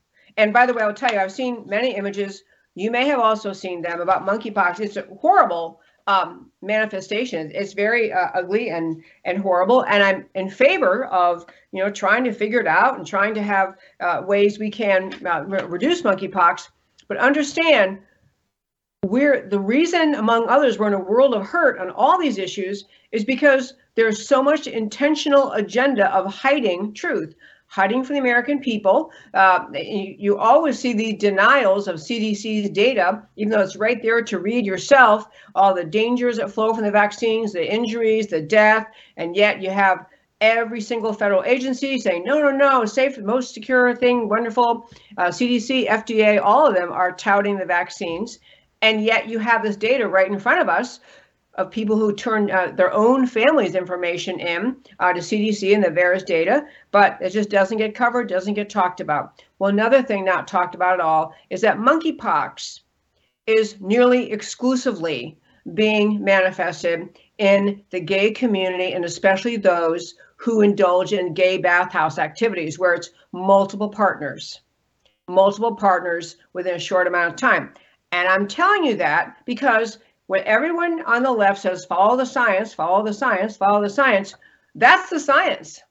And by the way, I'll tell you, I've seen many images you may have also seen them about monkeypox. It's a horrible um, manifestation. It's very uh, ugly and and horrible. And I'm in favor of you know trying to figure it out and trying to have uh, ways we can uh, re- reduce monkeypox. But understand, we're the reason, among others, we're in a world of hurt on all these issues is because there's so much intentional agenda of hiding truth hiding from the American people. Uh, you, you, always see the denials of CDC's data, even though it's right there to read yourself, all the dangers that flow from the vaccines, the injuries, the death, and yet you have every single federal agency saying, no, no, no, safe, most secure thing, wonderful. Uh, CDC, FDA, all of them are touting the vaccines. And yet you have this data right in front of us of people who turn uh, their own family's information in uh, to CDC and the VAERS data, but it just doesn't get covered, doesn't get talked about. Well, another thing not talked about at all is that monkeypox is nearly exclusively being manifested in the gay community and especially those who indulge in gay bathhouse activities where it's multiple partners, multiple partners within a short amount of time. And I'm telling you that because when everyone on the left says follow the science, follow the science, follow the science, that's the science.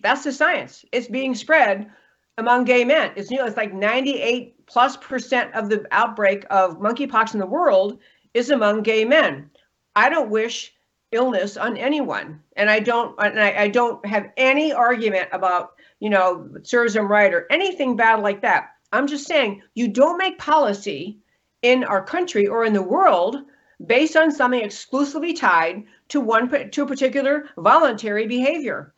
That's the science. It's being spread among gay men. It's you know, it's like 98 plus percent of the outbreak of monkeypox in the world is among gay men. I don't wish illness on anyone, and I don't and I, I don't have any argument about you know serves them right or anything bad like that. I'm just saying you don't make policy in our country or in the world based on something exclusively tied to one to a particular voluntary behavior.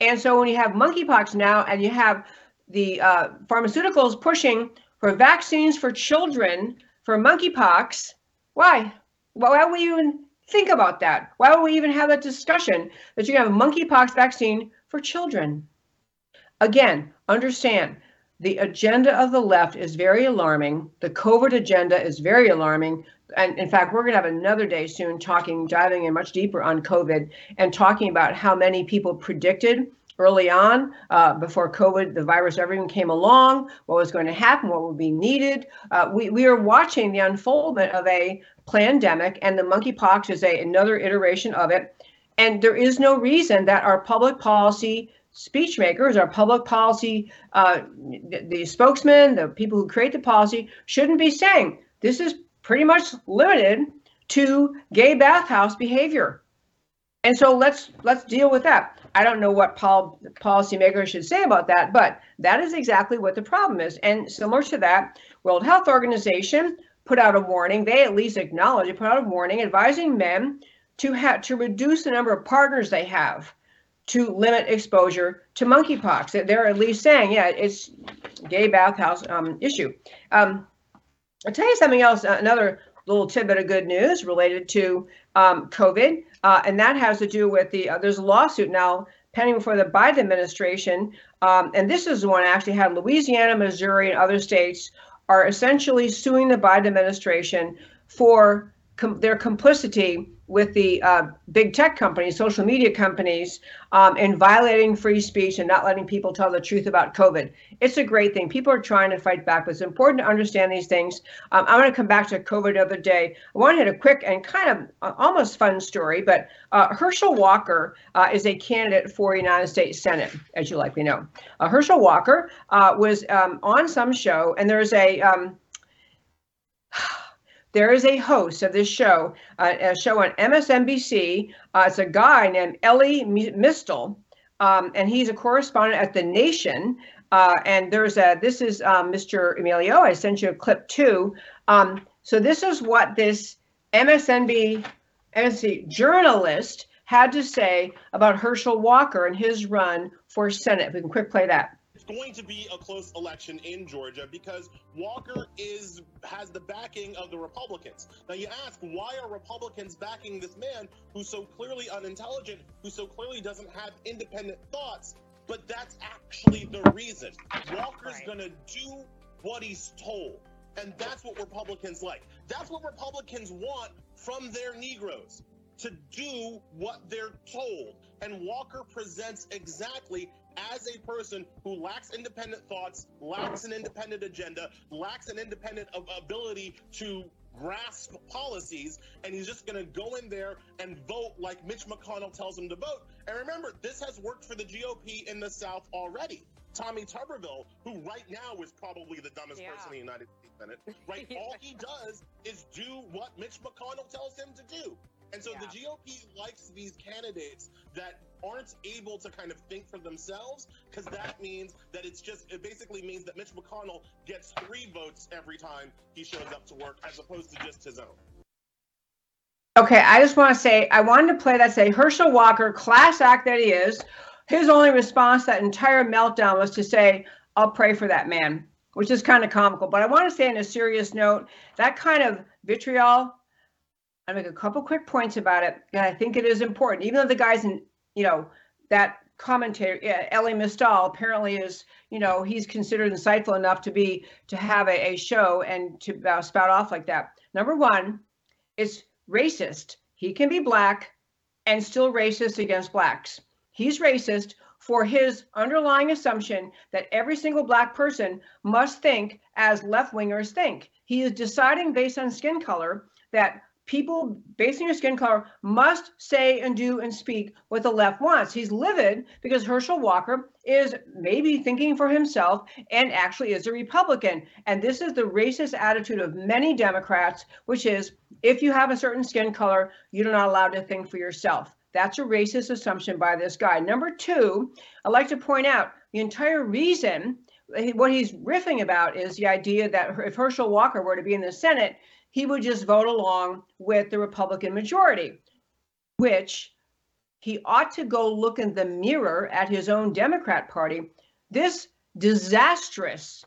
And so when you have monkeypox now and you have the uh, pharmaceuticals pushing for vaccines for children for monkeypox, why? Why would we even think about that? Why would we even have that discussion that you have a monkeypox vaccine for children? Again, understand the agenda of the left is very alarming. The COVID agenda is very alarming. And in fact, we're going to have another day soon talking, diving in much deeper on COVID and talking about how many people predicted early on, uh, before COVID, the virus ever even came along, what was going to happen, what would be needed. Uh, we, we are watching the unfoldment of a pandemic, and the monkeypox is a, another iteration of it. And there is no reason that our public policy speech makers, our public policy, uh, the, the spokesmen, the people who create the policy, shouldn't be saying this is pretty much limited to gay bathhouse behavior. And so let's let's deal with that. I don't know what pol- policymakers should say about that, but that is exactly what the problem is. And similar to that, World Health Organization put out a warning. They at least acknowledge it, put out a warning advising men to have to reduce the number of partners they have to limit exposure to monkeypox. They're at least saying, yeah, it's gay bathhouse um, issue. Um, I'll tell you something else. Another little tidbit of good news related to um, COVID, uh, and that has to do with the. Uh, there's a lawsuit now pending before the Biden administration, um, and this is the one actually had Louisiana, Missouri, and other states are essentially suing the Biden administration for com- their complicity with the uh, big tech companies, social media companies, um, violating free speech and not letting people tell the truth about COVID. It's a great thing. People are trying to fight back, but it's important to understand these things. Um, I want to come back to COVID the other day. I want to hit a quick and kind of uh, almost fun story, but uh, Herschel Walker uh, is a candidate for United States Senate, as you likely know. Uh, Herschel Walker uh, was um, on some show, and there's a um, there is a host of this show, uh, a show on MSNBC. Uh, it's a guy named Elie Mystal, um, and he's a correspondent at The Nation. Uh, and there's a, this is um, Mr. Emilio. I sent you a clip too. Um, so this is what this MSNB, MSNBC journalist had to say about Herschel Walker and his run for Senate. If we can quick play that it's going to be a close election in Georgia because Walker is has the backing of the Republicans. Now you ask, why are Republicans backing this man who's so clearly unintelligent, who so clearly doesn't have independent thoughts? But that's actually the reason. Walker's right. gonna do what he's told. And that's what Republicans like. That's what Republicans want from their Negroes to do what they're told. And Walker presents exactly as a person who lacks independent thoughts, lacks an independent agenda, lacks an independent ability to grasp policies, and he's just going to go in there and vote like Mitch McConnell tells him to vote. And remember, this has worked for the GOP in the South already. Tommy Tuberville, who right now is probably the dumbest yeah. person in the United States Senate, right? *laughs* All he does is do what Mitch McConnell tells him to do. And so yeah. the GOP likes these candidates that aren't able to kind of think for themselves because that *laughs* means that it's just it basically means that Mitch McConnell gets three votes every time he shows up to work as opposed to just his own. Okay, I just want to say I wanted to play that say Herschel Walker, class act that he is. His only response that entire meltdown was to say, "I'll pray for that man," which is kind of comical. But I want to say, in a serious note, that kind of vitriol I make a couple quick points about it, and I think it is important. Even though the guys in, you know, that commentator, yeah, Elie Mystal, apparently is, you know, he's considered insightful enough to be to have a, a show and to uh, spout off like that. Number one, it's racist. He can be black and still racist against blacks. He's racist for his underlying assumption that every single black person must think as left wingers think. He is deciding based on skin color that people based on your skin color must say and do and speak what the left wants. He's livid because Herschel Walker is maybe thinking for himself and actually is a Republican. And this is the racist attitude of many Democrats, which is if you have a certain skin color, you're not allowed to think for yourself. That's a racist assumption by this guy. Number two, I'd like to point out the entire reason what he's riffing about is the idea that if Herschel Walker were to be in the Senate, he would just vote along with the Republican majority, which he ought to go look in the mirror at his own Democrat Party. This disastrous,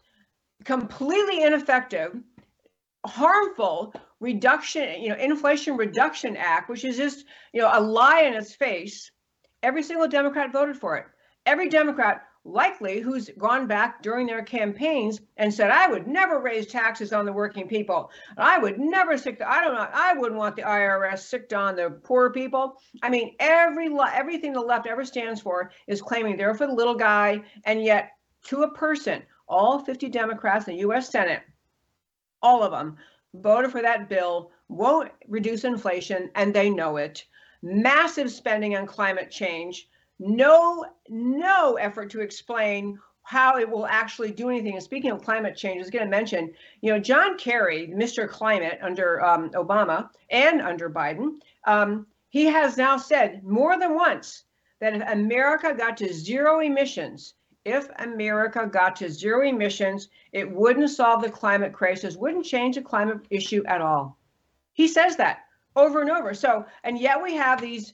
completely ineffective, harmful reduction, you know, Inflation Reduction Act, which is just, you know, a lie in its face. Every single Democrat voted for it. Every Democrat likely who's gone back during their campaigns and said, I would never raise taxes on the working people. I would never sick, I don't know, I wouldn't want the IRS sicked on the poor people. I mean, every everything the left ever stands for is claiming they're for the little guy. And yet, to a person, all 50 Democrats in the US Senate, all of them voted for that bill, won't reduce inflation, and they know it. Massive spending on climate change no no effort to explain how it will actually do anything. And speaking of climate change, I was going to mention, you know, John Kerry, Mr. Climate under um, Obama and under Biden, um, he has now said more than once that if America got to zero emissions, if America got to zero emissions, it wouldn't solve the climate crisis, wouldn't change the climate issue at all. He says that over and over. So, and yet we have these,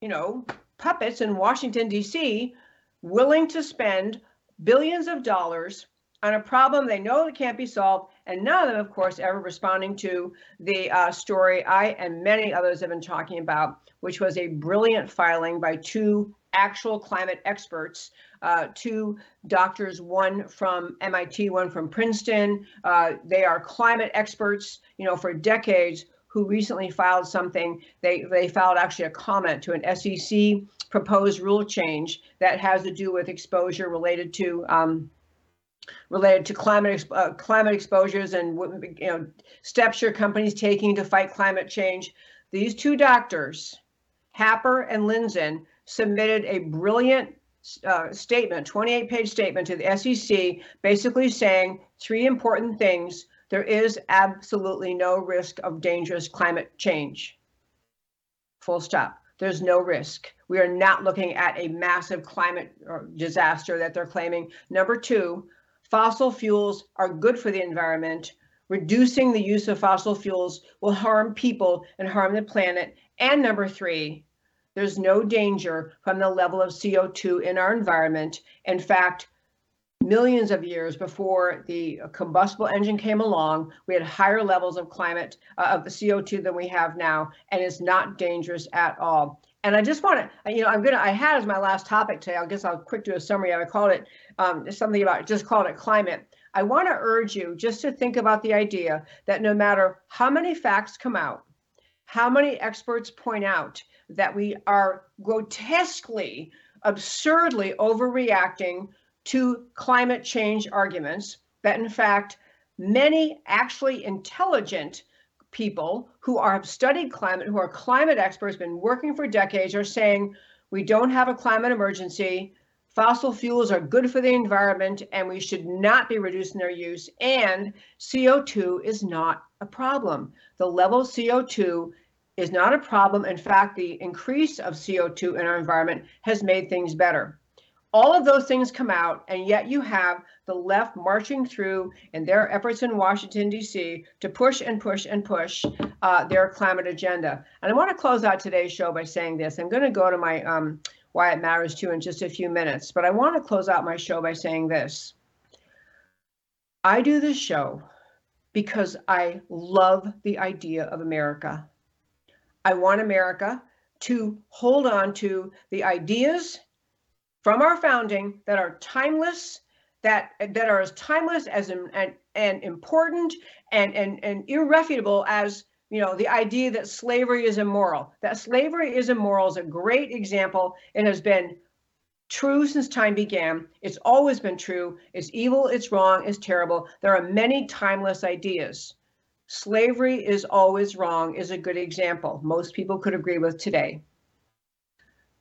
you know, puppets in Washington, D.C., willing to spend billions of dollars on a problem they know that can't be solved, and none of them, of course, ever responding to the uh, story I and many others have been talking about, which was a brilliant filing by two actual climate experts, uh, two doctors, one from MIT, one from Princeton. Uh, they are climate experts, you know, for decades who recently filed something. They, they filed actually a comment to an SEC proposed rule change that has to do with exposure related to um, related to climate uh, climate exposures and you know steps your company's taking to fight climate change. These two doctors, Happer and Lindzen, submitted a brilliant uh, statement, 28 page statement to the SEC, basically saying three important things. There is absolutely no risk of dangerous climate change. Full stop. There's no risk. We are not looking at a massive climate disaster that they're claiming. Number two, fossil fuels are good for the environment. Reducing the use of fossil fuels will harm people and harm the planet. And number three, there's no danger from the level of CO2 in our environment. In fact, millions of years before the combustible engine came along, we had higher levels of climate uh, of the CO2 than we have now, and it's not dangerous at all. And I just want to, you know, I'm gonna, I had as my last topic today. I guess I'll quick do a summary. I called it um, something about just called it climate. I want to urge you just to think about the idea that no matter how many facts come out, how many experts point out that we are grotesquely, absurdly overreacting to climate change arguments that, in fact, many actually intelligent people who are have studied climate, who are climate experts, been working for decades, are saying we don't have a climate emergency. Fossil fuels are good for the environment and we should not be reducing their use. And CO2 is not a problem. The level of CO2 is not a problem. In fact, the increase of CO2 in our environment has made things better all of those things come out, and yet you have the left marching through in their efforts in Washington, D.C. to push and push and push uh, their climate agenda. And I want to close out today's show by saying this. I'm going to go to my um, why it matters too in just a few minutes, but I want to close out my show by saying this. I do this show because I love the idea of America. I want America to hold on to the ideas from our founding that are timeless, that that are as timeless as and, and important and, and and irrefutable as you know the idea that slavery is immoral. That slavery is immoral is a great example. It has been true since time began. It's always been true. It's evil, it's wrong, it's terrible. There are many timeless ideas. Slavery is always wrong is a good example. Most people could agree with today.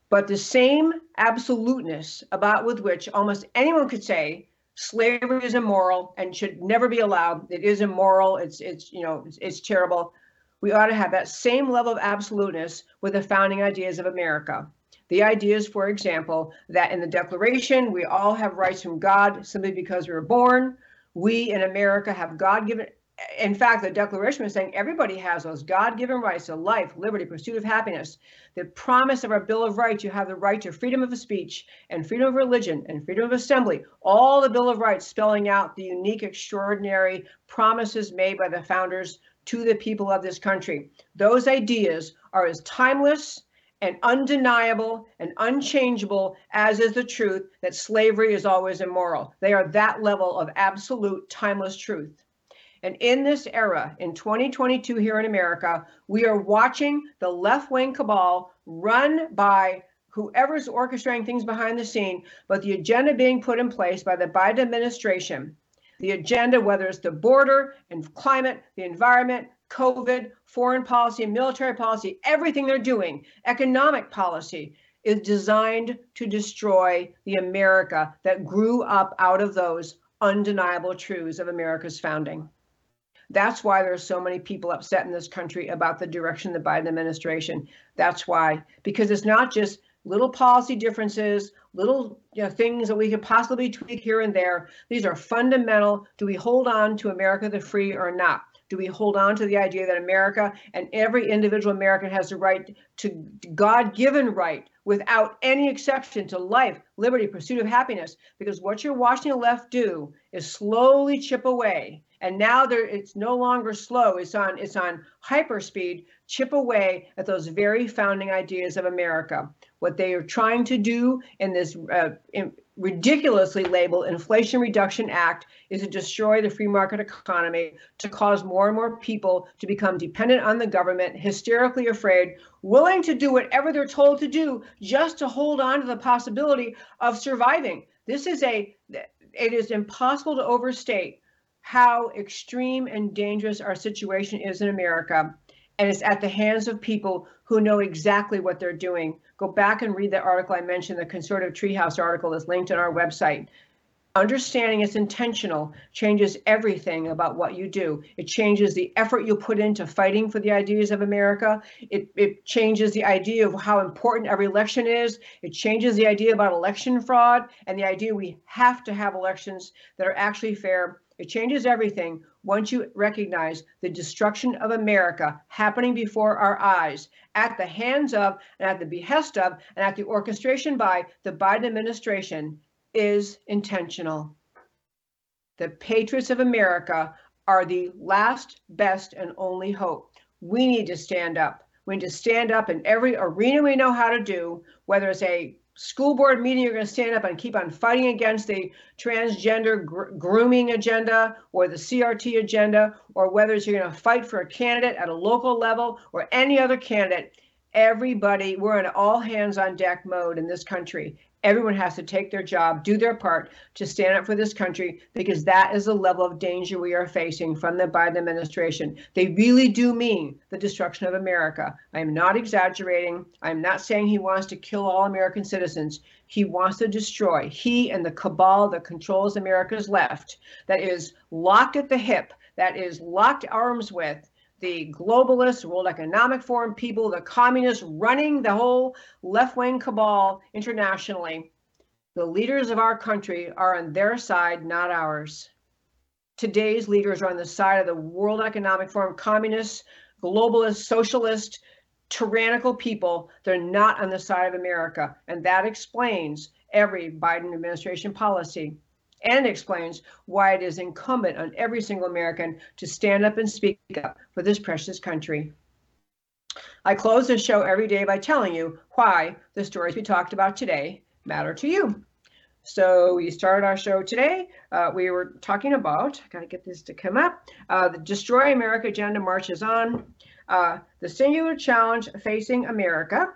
But the same absoluteness about with which almost anyone could say slavery is immoral and should never be allowed. It is immoral. It's it's you know it's, it's terrible. We ought to have that same level of absoluteness with the founding ideas of America. The ideas, for example, that in the Declaration we all have rights from God simply because we were born. We in America have God given in fact, the Declaration is saying everybody has those God given rights to life, liberty, pursuit of happiness. The promise of our Bill of Rights, you have the right to freedom of speech and freedom of religion and freedom of assembly. All the Bill of Rights spelling out the unique, extraordinary promises made by the founders to the people of this country. Those ideas are as timeless and undeniable and unchangeable as is the truth that slavery is always immoral. They are that level of absolute, timeless truth. And in this era, in 2022 here in America, we are watching the left wing cabal run by whoever's orchestrating things behind the scene, but the agenda being put in place by the Biden administration. The agenda, whether it's the border and climate, the environment, COVID, foreign policy, military policy, everything they're doing, economic policy, is designed to destroy the America that grew up out of those undeniable truths of America's founding. That's why there's so many people upset in this country about the direction of the Biden administration. That's why, because it's not just little policy differences, little you know, things that we could possibly tweak here and there. These are fundamental. Do we hold on to America the free or not? Do we hold on to the idea that America and every individual American has the right to God given right without any exception to life, liberty, pursuit of happiness? Because what you're watching the left do is slowly chip away. And now there, it's no longer slow. It's on it's on hyperspeed, chip away at those very founding ideas of America. What they are trying to do in this uh, in, ridiculously labeled Inflation Reduction Act is to destroy the free market economy, to cause more and more people to become dependent on the government, hysterically afraid, willing to do whatever they're told to do just to hold on to the possibility of surviving. This is a, it is impossible to overstate how extreme and dangerous our situation is in America. And it's at the hands of people who know exactly what they're doing Go back and read the article I mentioned, the Conservative Treehouse article that's linked on our website. Understanding it's intentional changes everything about what you do. It changes the effort you put into fighting for the ideas of America. It, it changes the idea of how important every election is. It changes the idea about election fraud and the idea we have to have elections that are actually fair. It changes everything once you recognize the destruction of America happening before our eyes at the hands of and at the behest of and at the orchestration by the Biden administration is intentional. The patriots of America are the last, best, and only hope. We need to stand up. We need to stand up in every arena we know how to do, whether it's a school board meeting, you're going to stand up and keep on fighting against the transgender gr- grooming agenda or the CRT agenda, or whether you're going to fight for a candidate at a local level or any other candidate. Everybody, we're in all hands on deck mode in this country. Everyone has to take their job, do their part to stand up for this country because that is the level of danger we are facing from the Biden administration. They really do mean the destruction of America. I am not exaggerating. I'm not saying he wants to kill all American citizens. He wants to destroy, he and the cabal that controls America's left, that is locked at the hip, that is locked arms with the globalists, World Economic Forum people, the communists running the whole left wing cabal internationally. The leaders of our country are on their side, not ours. Today's leaders are on the side of the World Economic Forum, communists, globalists, socialist, tyrannical people. They're not on the side of America. And that explains every Biden administration policy and explains why it is incumbent on every single American to stand up and speak up for this precious country. I close this show every day by telling you why the stories we talked about today matter to you. So we started our show today. Uh, we were talking about, I got to get this to come up, uh, the Destroy America agenda marches on, uh, the singular challenge facing America,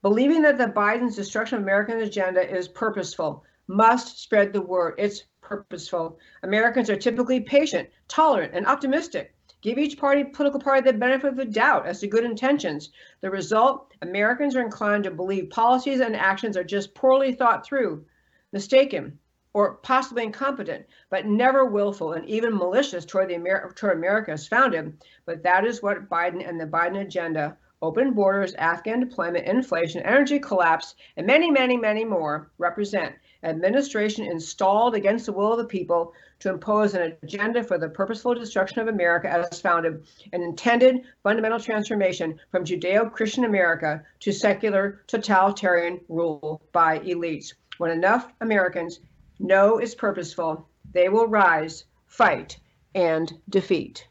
believing that the Biden's destruction of American agenda is purposeful must spread the word. It's purposeful. Americans are typically patient, tolerant, and optimistic. Give each party, political party, the benefit of the doubt as to good intentions. The result Americans are inclined to believe policies and actions are just poorly thought through, mistaken, or possibly incompetent, but never willful and even malicious toward, the Amer- toward America as founded. But that is what Biden and the Biden agenda open borders, Afghan deployment, inflation, energy collapse, and many, many, many more represent administration installed against the will of the people to impose an agenda for the purposeful destruction of America as founded, an intended fundamental transformation from Judeo Christian America to secular totalitarian rule by elites. When enough Americans know it's purposeful, they will rise, fight, and defeat.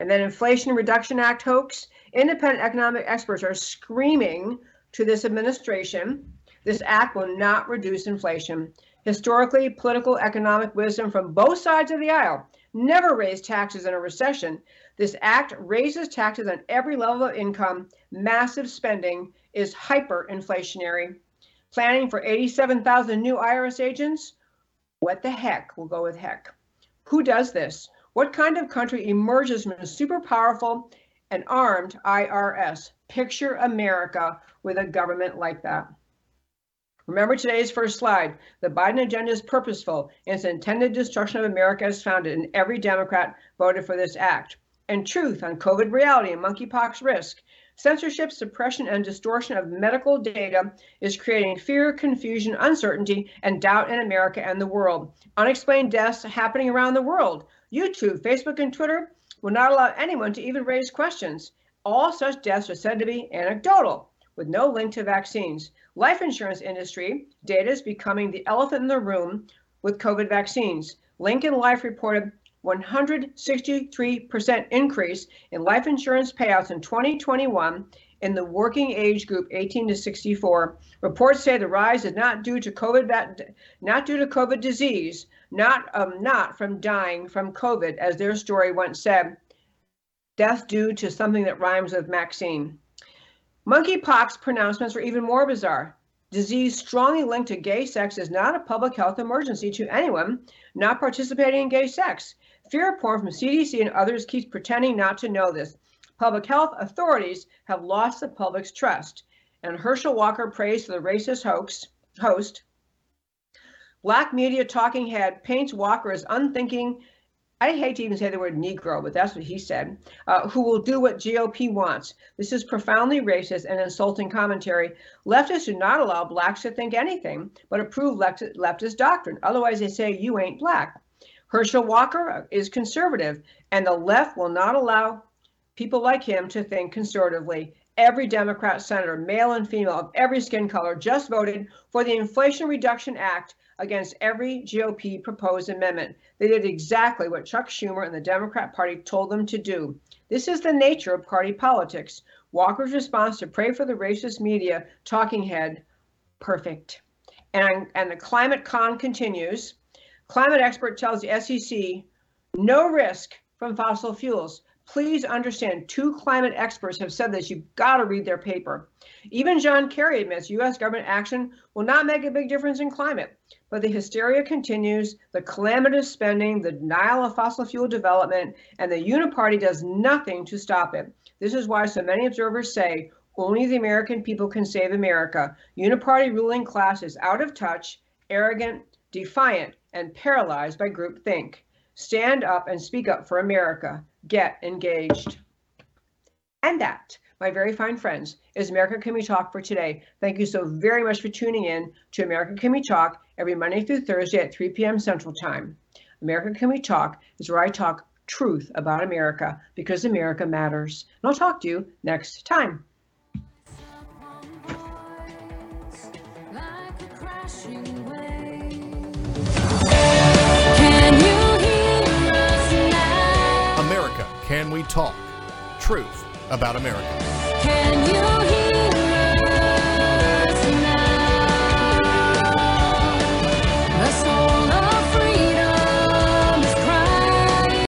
And then Inflation Reduction Act hoax. Independent economic experts are screaming to this administration this act will not reduce inflation. Historically, political economic wisdom from both sides of the aisle never raised taxes in a recession. This act raises taxes on every level of income. Massive spending is hyperinflationary. Planning for 87,000 new IRS agents? What the heck? We'll go with heck. Who does this? What kind of country emerges from a super powerful and armed IRS. Picture America with a government like that. Remember today's first slide. The Biden agenda is purposeful and its intended destruction of America is founded, and every Democrat voted for this act. And truth on COVID reality and monkeypox risk. Censorship, suppression, and distortion of medical data is creating fear, confusion, uncertainty, and doubt in America and the world. Unexplained deaths happening around the world. YouTube, Facebook, and Twitter will not allow anyone to even raise questions. All such deaths are said to be anecdotal, with no link to vaccines. Life insurance industry data is becoming the elephant in the room with COVID vaccines. Lincoln Life reported 163% increase in life insurance payouts in 2021 in the working age group 18 to 64. Reports say the rise is not due to COVID, not due to COVID disease, not um, not from dying from COVID, as their story once said. Death due to something that rhymes with Maxine. Monkeypox pronouncements were even more bizarre. Disease strongly linked to gay sex is not a public health emergency to anyone not participating in gay sex. Fear porn from CDC and others keeps pretending not to know this. Public health authorities have lost the public's trust. And Herschel Walker prays for the racist hoax host. Black media talking head paints Walker as unthinking I hate to even say the word Negro, but that's what he said, uh, who will do what GOP wants. This is profoundly racist and insulting commentary. Leftists do not allow blacks to think anything, but approve leftist doctrine. Otherwise, they say you ain't black. Herschel Walker is conservative, and the left will not allow people like him to think conservatively. Every Democrat senator, male and female, of every skin color, just voted for the Inflation Reduction Act against every GOP proposed amendment. They did exactly what Chuck Schumer and the Democrat Party told them to do. This is the nature of party politics. Walker's response to pray for the racist media talking head, perfect. And, and the climate con continues. Climate expert tells the SEC no risk from fossil fuels. Please understand, two climate experts have said this. You've got to read their paper. Even John Kerry admits U.S. government action will not make a big difference in climate. But the hysteria continues, the calamitous spending, the denial of fossil fuel development, and the Uniparty does nothing to stop it. This is why so many observers say only the American people can save America. Uniparty ruling class is out of touch, arrogant, defiant, and paralyzed by groupthink. Stand up and speak up for America. Get engaged. And that my very fine friends, is America Can We Talk for today. Thank you so very much for tuning in to America Can We Talk every Monday through Thursday at 3 p.m. Central Time. America Can We Talk is where I talk truth about America because America matters. And I'll talk to you next time. America Can We Talk? Truth about America.